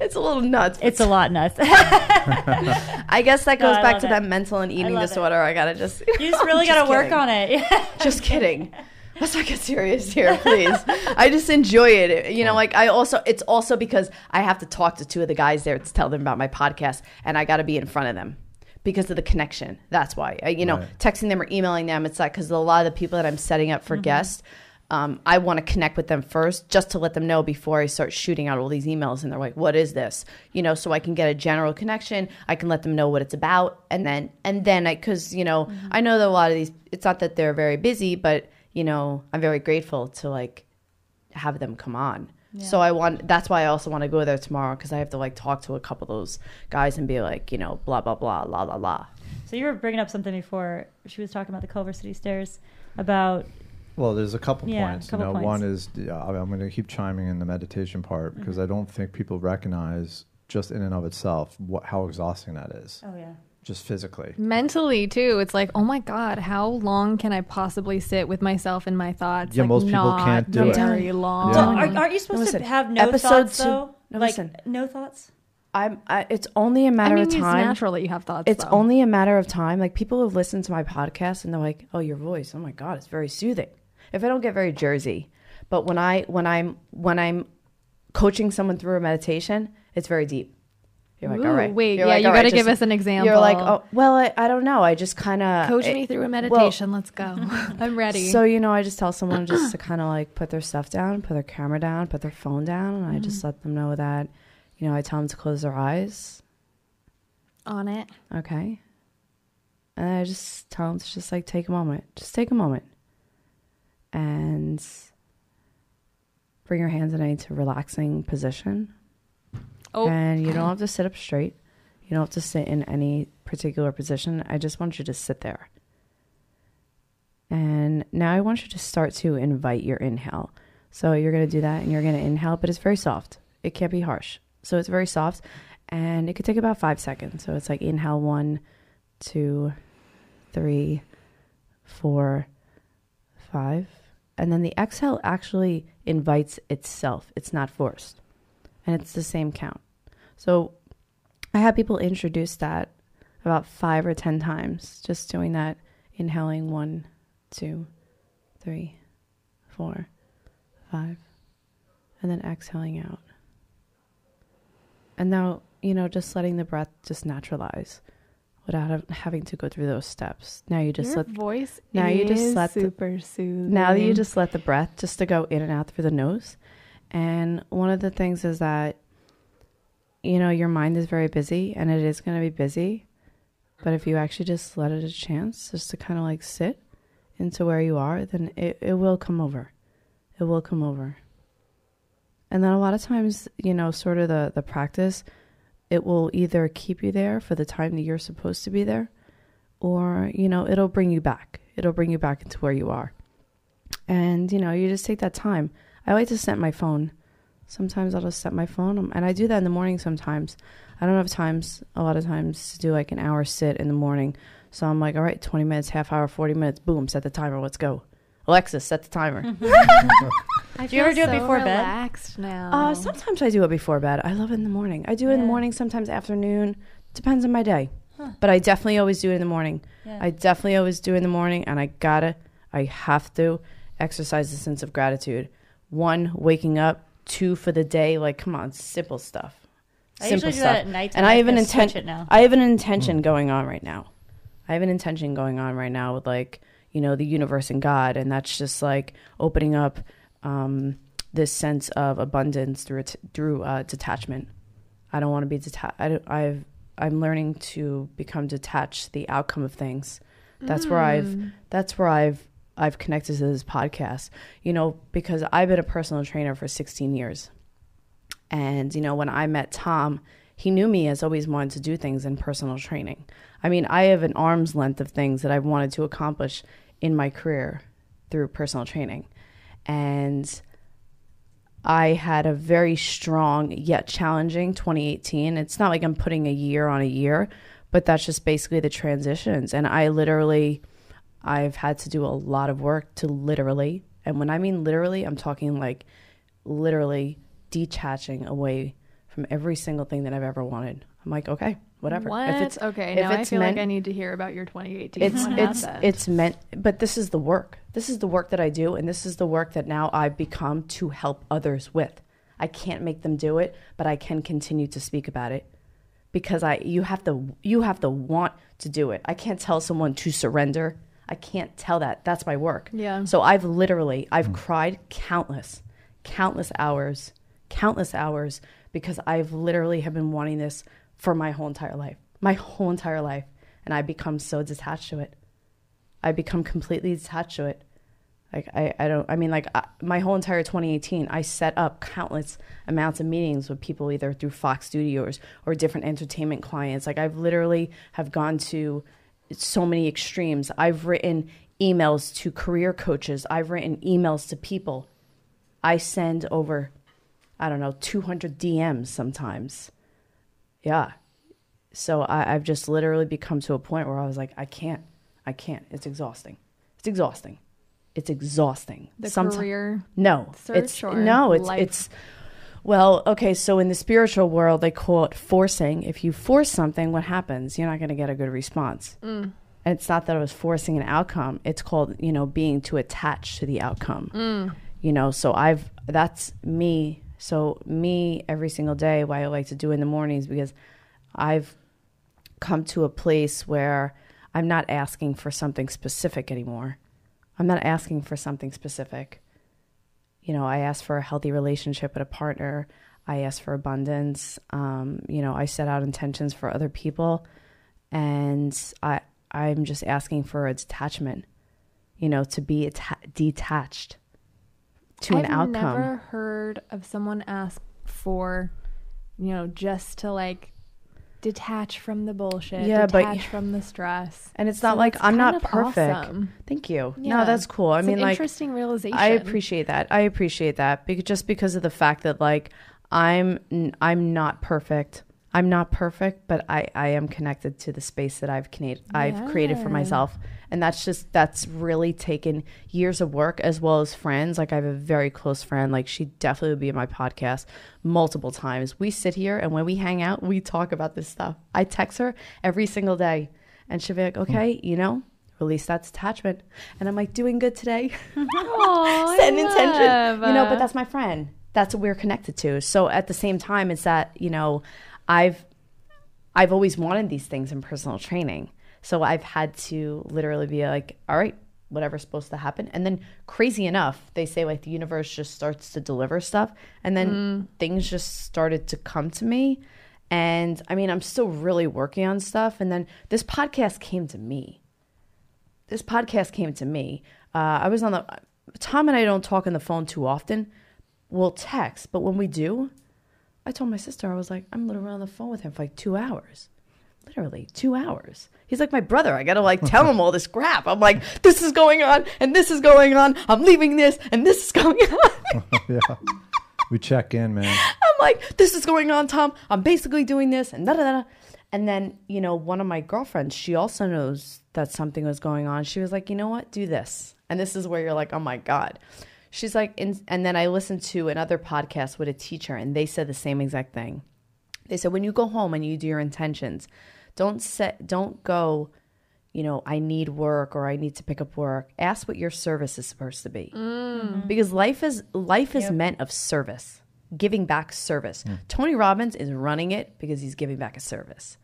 It's a little nuts. it's a lot nuts. I guess that goes I back to it. that mental and eating love it. disorder. I gotta just. you just really got to work on it. Just kidding. Let's not get serious here, please. I just enjoy it. You know, like I also, it's also because I have to talk to two of the guys there to tell them about my podcast, and I got to be in front of them because of the connection. That's why. I, you know, Right. texting them or emailing them, it's like because a lot of the people that I'm setting up for guests. Um, I want to connect with them first just to let them know before I start shooting out all these emails and they're like, what is this? You know, so I can get a general connection. I can let them know what it's about. And then, and then I, cause you know, I know that a lot of these, it's not that they're very busy, but you know, I'm very grateful to like have them come on. So I want, that's why I also want to go there tomorrow because I have to like talk to a couple of those guys and be like, you know, blah, blah, blah, la, la, la. so you were bringing up something before. She was talking about the Culver City stairs about Well, there's a couple Yeah, points. couple you know, points. one is yeah, I- I'm going to keep chiming in the meditation part because Mm-hmm. I don't think people recognize just in and of itself what how exhausting that is, oh yeah. Just physically. Mentally too, it's like, oh my god, how long can I possibly sit with myself and my thoughts? Yeah, like, most people not can't do it. very long. So Yeah. are, aren't you supposed Listen, to have no episode thoughts two- though? no, like listen. no thoughts. I'm, I, it's only a matter mean, of time. it's natural that you have thoughts. It's though. only a matter of time. Like people have listened to my podcast and they're like, "Oh, your voice. Oh my god, it's very soothing." If I don't get very Jersey, but when I when I'm when I'm coaching someone through a meditation, it's very deep. You're like, Ooh, all right. wait, You're yeah, like, you got to right, give us an example. You're like, oh, well, I, I don't know. I just kind of coach me through a meditation. Let's go. I'm ready. So you know, I just tell someone just to kind of like put their stuff down, put their camera down, put their phone down, and I Mm-hmm. just let them know that, you know, I tell them to close their eyes, on it. Okay. And I just tell them to just like take a moment. Just take a moment. And bring your hands in a relaxing position. Oh, And you don't have to sit up straight. You don't have to sit in any particular position. I just want you to sit there. And now I want you to start to invite your inhale. So you're going to do that and you're going to inhale, but it's very soft. It can't be harsh. So it's very soft and it could take about five seconds. So it's like inhale one, two, three, four, five. And then the exhale actually invites itself, it's not forced. And it's the same count. So I had people introduce that about five or 10 times, just doing that, inhaling one, two, three, four, five, and then exhaling out. And now, you know, just letting the breath just naturalize without having to go through those steps. Now you just your let voice. now you just let the- super soothing. now you just let the breath just to go in and out through the nose. And one of the things is that you know your mind is very busy and it is going to be busy, but if you actually just let it a chance just to kind of like sit into where you are, then it, it will come over. It will come over. And then a lot of times, you know, sort of the the practice it will either keep you there for the time that you're supposed to be there or you know it'll bring you back it'll bring you back into where you are and you know you just take that time i like to set my phone. Sometimes i'll just set my phone um, and i do that in the morning sometimes. I don't have times a lot of times to do like an hour sit in the morning. So i'm like all right 20 minutes half hour 40 minutes boom set the timer let's go. Alexa set the timer. I Do you ever feel do it before bed? relaxed now. uh, sometimes i do it before bed. I love it in the morning. I do it in the morning sometimes afternoon. Depends on my day. Huh. but i definitely always do it in the morning. Yeah. I definitely always do in the morning, and I gotta, I have to exercise the sense of gratitude. One, waking up. Two, for the day. Like, come on, simple stuff. I Simple usually do stuff. that at night. and I have an now. I have an intention going on right now. I have an intention going on right now with like you know the universe and God, and that's just like opening up um, this sense of abundance through it, through uh, detachment. I don't want to be detached. I've I'm learning to become detached the outcome of things. That's where I've that's where I've I've connected to this podcast. You know, because I've been a personal trainer for 16 years. And you know, when I met Tom, he knew me as always wanted to do things in personal training. I mean, I have an arm's length of things that I've wanted to accomplish in my career through personal training. And I had a very strong yet challenging 2018. It's not like I'm putting a year on a year, but that's just basically the transitions. And I literally, I've had to do a lot of work to literally, and when I mean literally, I'm talking like literally detaching away from every single thing that I've ever wanted. I'm like, okay, whatever. What? If it's okay, if now I it's feel meant- like I need to hear about your 2018. it's it's it's meant but this is the work this is the work that i do and this is the work that now i've become to help others with i can't make them do it but i can continue to speak about it because i you have to you have to want to do it i can't tell someone to surrender i can't tell that that's my work Yeah. so i've literally i've hmm. cried countless countless hours countless hours because i've literally have been wanting this for my whole entire life my whole entire life and i become so detached to it I become completely detached to it. Like I, I don't. I mean, like I, my whole entire 2018, I set up countless amounts of meetings with people either through Fox Studios or different entertainment clients. Like I've literally have gone to so many extremes. I've written emails to career coaches. I've written emails to people. I send over, I don't know, 200 DMs sometimes. Yeah. So I, I've just literally become to a point where I was like, I can't. I can't. It's exhausting. It's exhausting. It's exhausting. the career. No, it's or no, it's life? it's. Well, okay. So in the spiritual world, they call it forcing. If you force something, what happens? You're not going to get a good response. Mm. And it's not that I was forcing an outcome. It's called you know being too attached to the outcome. Mm. You know, so I've that's me. So me every single day. Why I like to do in the mornings because I've come to a place where I'm not asking for something specific anymore. I'm not asking for something specific. You know, I ask for a healthy relationship with a partner. I ask for abundance. Um, you know, I set out intentions for other people, and I I'm just asking for a detachment. You know, to be atta- detached to I've an outcome. I've never heard of someone ask for, you know, just to like detach from the bullshit, Yeah, but- detach from the stress. And it's So not like I'm not perfect. awesome. Thank you. Yeah. No, that's cool. I It's mean, an like interesting realization. I appreciate that. I appreciate that because just because of the fact that like I'm i'm not perfect. I'm not perfect, but I I am connected to the space that I've I've created for myself. And that's just that's really taken years of work as well as friends. Like I have a very close friend. Like she definitely would be in my podcast multiple times. We sit here and when we hang out, we talk about this stuff. I text her every single day and she'll be like, Okay, mm. you know, release that detachment. And I'm like, doing good today. Aw, set an intention. love, You know, but that's my friend. That's what we're connected to. So at the same time, it's that you know, I've I've always wanted these things in personal training. So I've had to literally be like, all right, whatever's supposed to happen. And then crazy enough, they say like the universe just starts to deliver stuff. And then things just started to come to me. And I mean, I'm still really working on stuff. And then this podcast came to me this podcast came to me. Uh, I was on the Tom and I don't talk on the phone too often. We'll text, but when we do, I told my sister I was like, I'm literally on the phone with him for like two hours, literally two hours. He's like my brother. I gotta like tell him all this crap. I'm like, this is going on and this is going on. I'm leaving this and this is going on. yeah. We check in, man. I'm like, this is going on, Tom. I'm basically doing this and da da da. And then, you know, one of my girlfriends, she also knows that something was going on. She was like, you know what? Do this. And this is where you're like, oh my God. She's like, in, and then I listened to another podcast with a teacher, and they said the same exact thing. They said, when you go home and you do your intentions, don't set, don't go, you know, I need work or I need to pick up work. Ask what your service is supposed to be. Mm. Because life is life is meant of service giving back service. Hmm. Tony robbins is running it because he's giving back a service.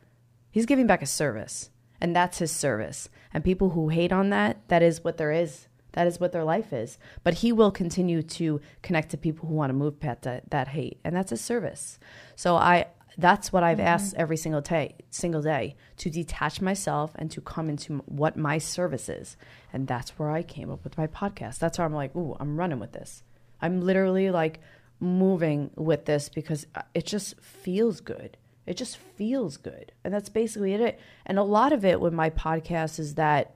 He's giving back a service and that's his service. And people who hate on that that is what there is. That is what their life is. But he will continue to connect to people who want to move past that, that hate and that's his service. So i that's what I've asked every single day, single day, to detach myself and to come into what my service is, and that's where I came up with my podcast. That's where I'm like, ooh, I'm running with this. I'm literally like moving with this because uh, it just feels good. It just feels good, and that's basically it. And a lot of it with my podcast is that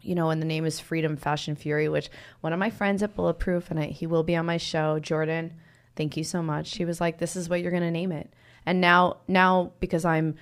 you know, and the name is Freedom Fashion Fury, which one of my friends at Bulletproof, and I, he will be on my show, Jordan. Thank you so much. He was like, "This is what you're going to name it." And now, now because I'm,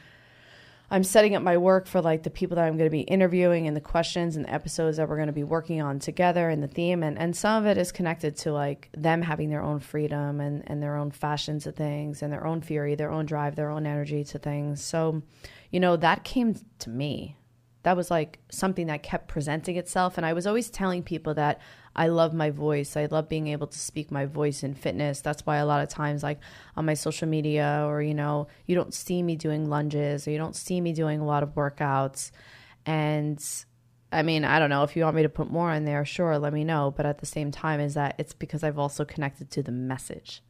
I'm setting up my work for like the people that I'm going to be interviewing and the questions and the episodes that we're going to be working on together and the theme and, and some of it is connected to like them having their own freedom and, and their own fashion to things and their own fury, their own drive, their own energy to things. So, you know, that came to me. That was like something that kept presenting itself. And I was always telling people that I love my voice. I love being able to speak my voice in fitness. That's why a lot of times, like on my social media, or you know, you don't see me doing lunges, or you don't see me doing a lot of workouts. And I mean, I don't know if you want me to put more in there, sure, let me know. But at the same time, is that it's because I've also connected to the message.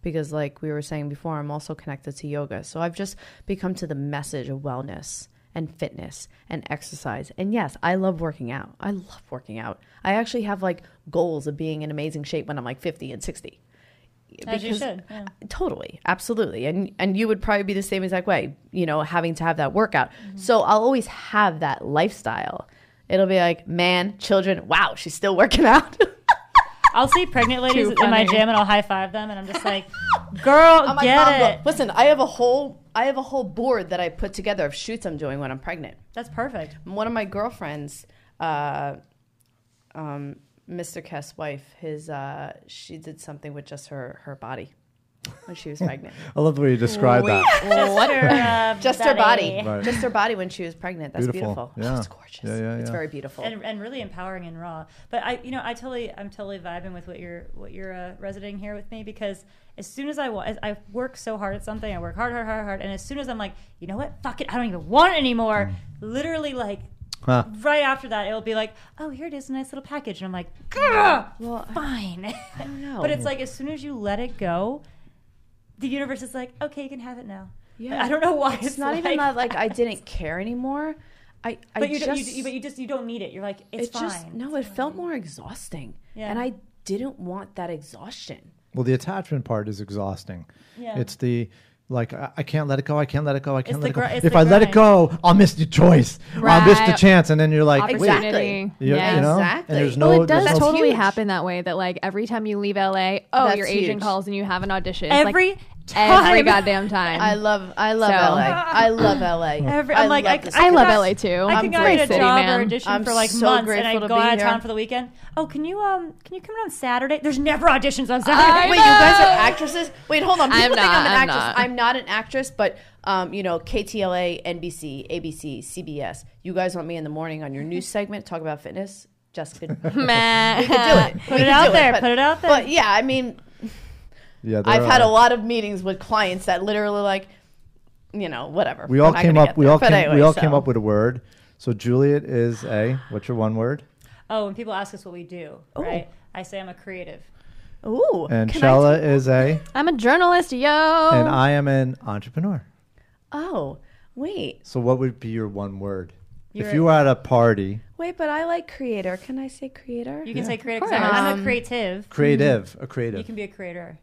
Because, like we were saying before, I'm also connected to yoga. So I've just become to the message of wellness and fitness and exercise. And yes, I love working out. I love working out. I actually have like goals of being in amazing shape when I'm like 50 and 60. As you should. Yeah. Totally, absolutely, and and you would probably be the same exact way. You know, having to have that workout. Mm-hmm. So I'll always have that lifestyle. It'll be like, man, children, wow, she's still working out. I'll see pregnant ladies in my gym and I'll high five them and I'm just like, girl, I'm get "Mom, it. Listen, I have a whole I have a whole board that I put together of shoots I'm doing when I'm pregnant. That's perfect. One of my girlfriends, uh, um, Mr. Kest's wife, his uh, she did something with just her her body when she was pregnant. I love the way you describe that. Just her, uh, just her body, Right. just her body when she was pregnant. That's Beautiful. beautiful. Yeah. It's gorgeous. Yeah, yeah, It's yeah. very beautiful. and, and really empowering and raw. But I, you know, I totally, I'm totally vibing with what you're, what you're uh, resonating here with me because as soon as I, wa- as I work so hard at something, I work hard, hard, hard, hard, and as soon as I'm like, you know what, fuck it, I don't even want it anymore. Literally, like Huh. right after that, it'll be like, oh, here it is, a nice little package, and I'm like, Gah, Well, fine. I don't know. but it's like as soon as you let it go, the universe is like, okay, you can have it now. Yeah. I don't know why it's, it's, not even that like I didn't care anymore. I, I But you, just, don't, you, you- but you just you don't need it. You're like it's it fine. just no, it felt more exhausting, Yeah. and I didn't want that exhaustion. Well, the attachment part is exhausting. Yeah. It's the like I, I can't let it go. I can't let it go. I can't It's let the it go. gr- it's If the I let it go, I'll miss the choice. Right. I'll miss the chance, and then you're like, wait, you, Yeah. you know, Exactly. and there's no. well, it does no- totally huge. happen that way. That like every time you leave LA, oh, That's your agent huge. calls and you have an audition. It's, like, every every goddamn time. I love I love So- LA. I love LA. Every, I'm like, I, this I could love not- LA too. I I'm could not great get a city, job man. or audition I'm for like so months, and grateful I to go be out of here. town for the weekend. Oh, can you um, can you come in on Saturday? There's never auditions on Saturday. Wait, you guys are actresses? Wait, hold on. People I'm think I'm not, an I'm actress. not. I'm not an actress, but um, you know, KTLA, NBC, ABC, CBS. You guys want me in the morning on your news segment talk about fitness? Jessica, we could do it. Put it out there, put it out there. But yeah, I mean, Yeah, I've had a lot of meetings with clients that literally like, you know, whatever. We all came up. get We there. all But came. anyway, we all so- came up with a word. So Juliet is a. What's your one word? oh, when people ask us what we do, Ooh. right? I say I'm a creative. Ooh, And Shella take- is a. I'm a journalist, yo. And I am an entrepreneur. Oh, wait, So what would be your one word? You're if you were at a party, wait, but I like creator. Can I say creator? You can Yeah. say creative. Of 'cause I'm, a- I'm a course. creative. creative, a creative. You can be a creator.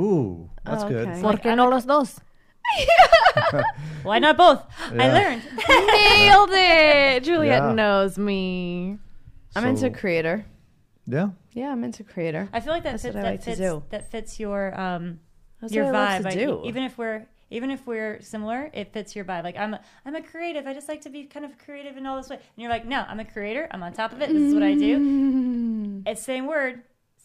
Ooh, that's Oh, good. okay. ¿Por qué no los dos? Why not both? I Yeah. learned. Nailed it. Juliet Yeah. knows me. I'm So- into creator. Yeah. Yeah, I'm into creator. I feel like that That's fits. what I That like to fits. do. That fits your um That's your what I vibe. love to Like, do. even if we're even if we're similar, it fits your vibe. Like I'm a, I'm a creative. I just like to be kind of creative in all this way. And you're like, no, I'm a creator. I'm on top of it. This is what I do. It's same word,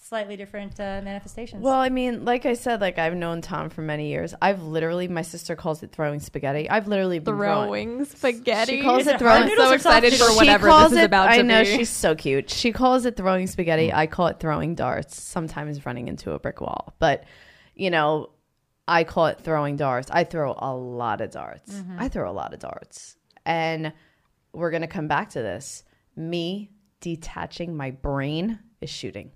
slightly different uh, manifestations. Well, I mean, like I said, like I've known Tom for many years. I've literally, my sister calls it throwing spaghetti. I've literally been Throwing spaghetti. She calls it it throwing. hard I'm so excited for whatever she calls this it, is about I to know be. she's so cute. She calls it throwing spaghetti. I call it throwing darts. Sometimes running into a brick wall, but you know, I call it throwing darts. I throw a lot of darts. Mm-hmm. I throw a lot of darts, and we're gonna come back to this. Me detaching my brain is shooting,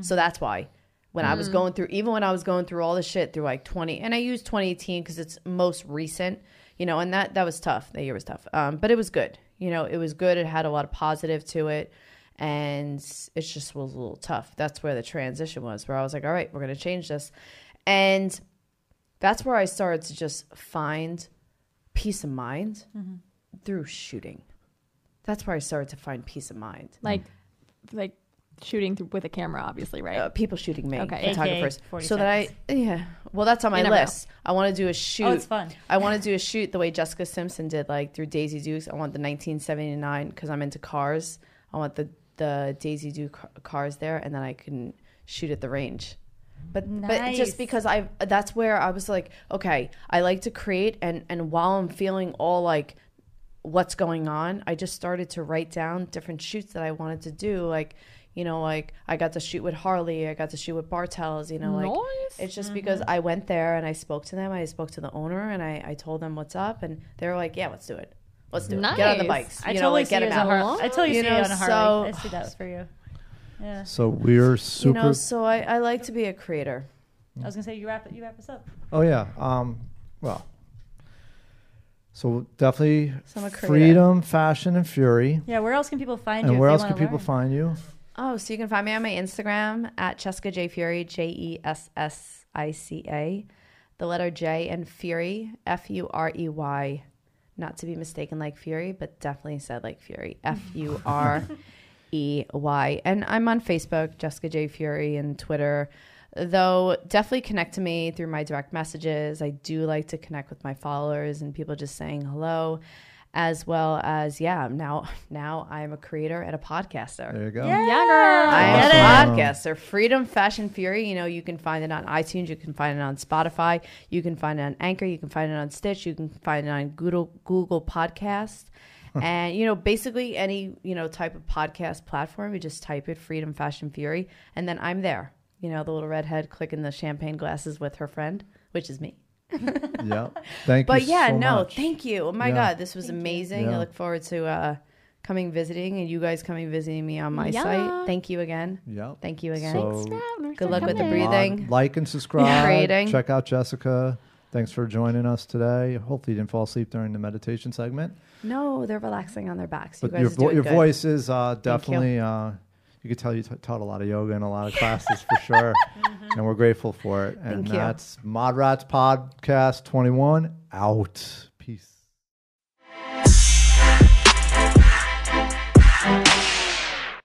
so that's why. When I was Mm. going through, even when I was going through all the shit through like 20, and I used 2018 because it's most recent, you know, and that that was tough. That year was tough, um, but it was good. You know, it was good. It had a lot of positive to it, and it just was a little tough. That's where the transition was, where I was like, all right, we're gonna change this, and that's where I started to just find peace of mind through shooting. That's where I started to find peace of mind. like, like shooting th- with a camera, obviously, right? uh, people shooting me, Okay. photographers, 40 so that I yeah. Well, that's on my You never know. list. I want to do a shoot. Oh, it's fun. I want to do a shoot the way Jessica Simpson did, like through Daisy Dukes. I want the 1979 because I'm into cars. I want the the Daisy Duke ca- cars there, and then I can shoot at the range. But but Nice. just because I that's where I was like, okay, I like to create, and and while I'm feeling all like what's going on, I just started to write down different shoots that I wanted to do, like. You know, like I got to shoot with Harley, I got to shoot with Bartels. You know, like Nice. it's just Mm-hmm. because I went there and I spoke to them. I spoke to the owner and I, I told them what's up, and they were like, "Yeah, let's do it. Let's do it. Get on the Nice. bikes. I you know, totally like get you them as a out." Har- I totally You see know, you on a Harley. so- I see that for you. Yeah. So we're You super. know, so I, I like to be a creator. I was gonna say you wrap it. You wrap us up. oh yeah. Um. Well. So definitely So I'm a freedom, fashion, and fury. Yeah. Where else can people find you? And where they else wanna can people find you? Oh, so you can find me on my Instagram at Jessica J Furey, J E S S I C A, the letter J and Furey, F U R E Y, not to be mistaken like Fury, but definitely said like Fury, F U R E Y. And I'm on Facebook, Jessica J Furey, and Twitter. Though definitely connect to me through my direct messages. I do like to connect with my followers and people just saying hello, as well as yeah. Now, now I'm a creator and a podcaster. There you go. Yeah, Yeah, girl. I am Get a it. podcaster. Freedom Fashion Fury. You know, you can find it on iTunes. You can find it on Spotify. You can find it on Anchor. You can find it on Stitch. You can find it on Google Google Podcast. and you know, basically any you know type of podcast platform, you just type it Freedom Fashion Fury, and then I'm there. You know, the little redhead clicking the champagne glasses with her friend, which is me. Yeah. Thank But you. yeah, so no, much. thank you. Oh my Yeah. God, this was amazing. I look forward to uh, coming visiting and you guys coming visiting me on my Yeah. site. Thank you again. Yeah. Thank you again. So Good luck with the breathing. Uh, like and subscribe. Creating. Check out Jessica. Thanks for joining us today. Hopefully, you didn't fall asleep during the meditation segment. No, they're relaxing on their backs. You But guys your are vo- doing your good. voice is uh, you. definitely. You could tell you t- taught a lot of yoga and a lot of classes for sure, mm-hmm. and we're grateful for it. And Thank you. that's Modrats Podcast 21 out.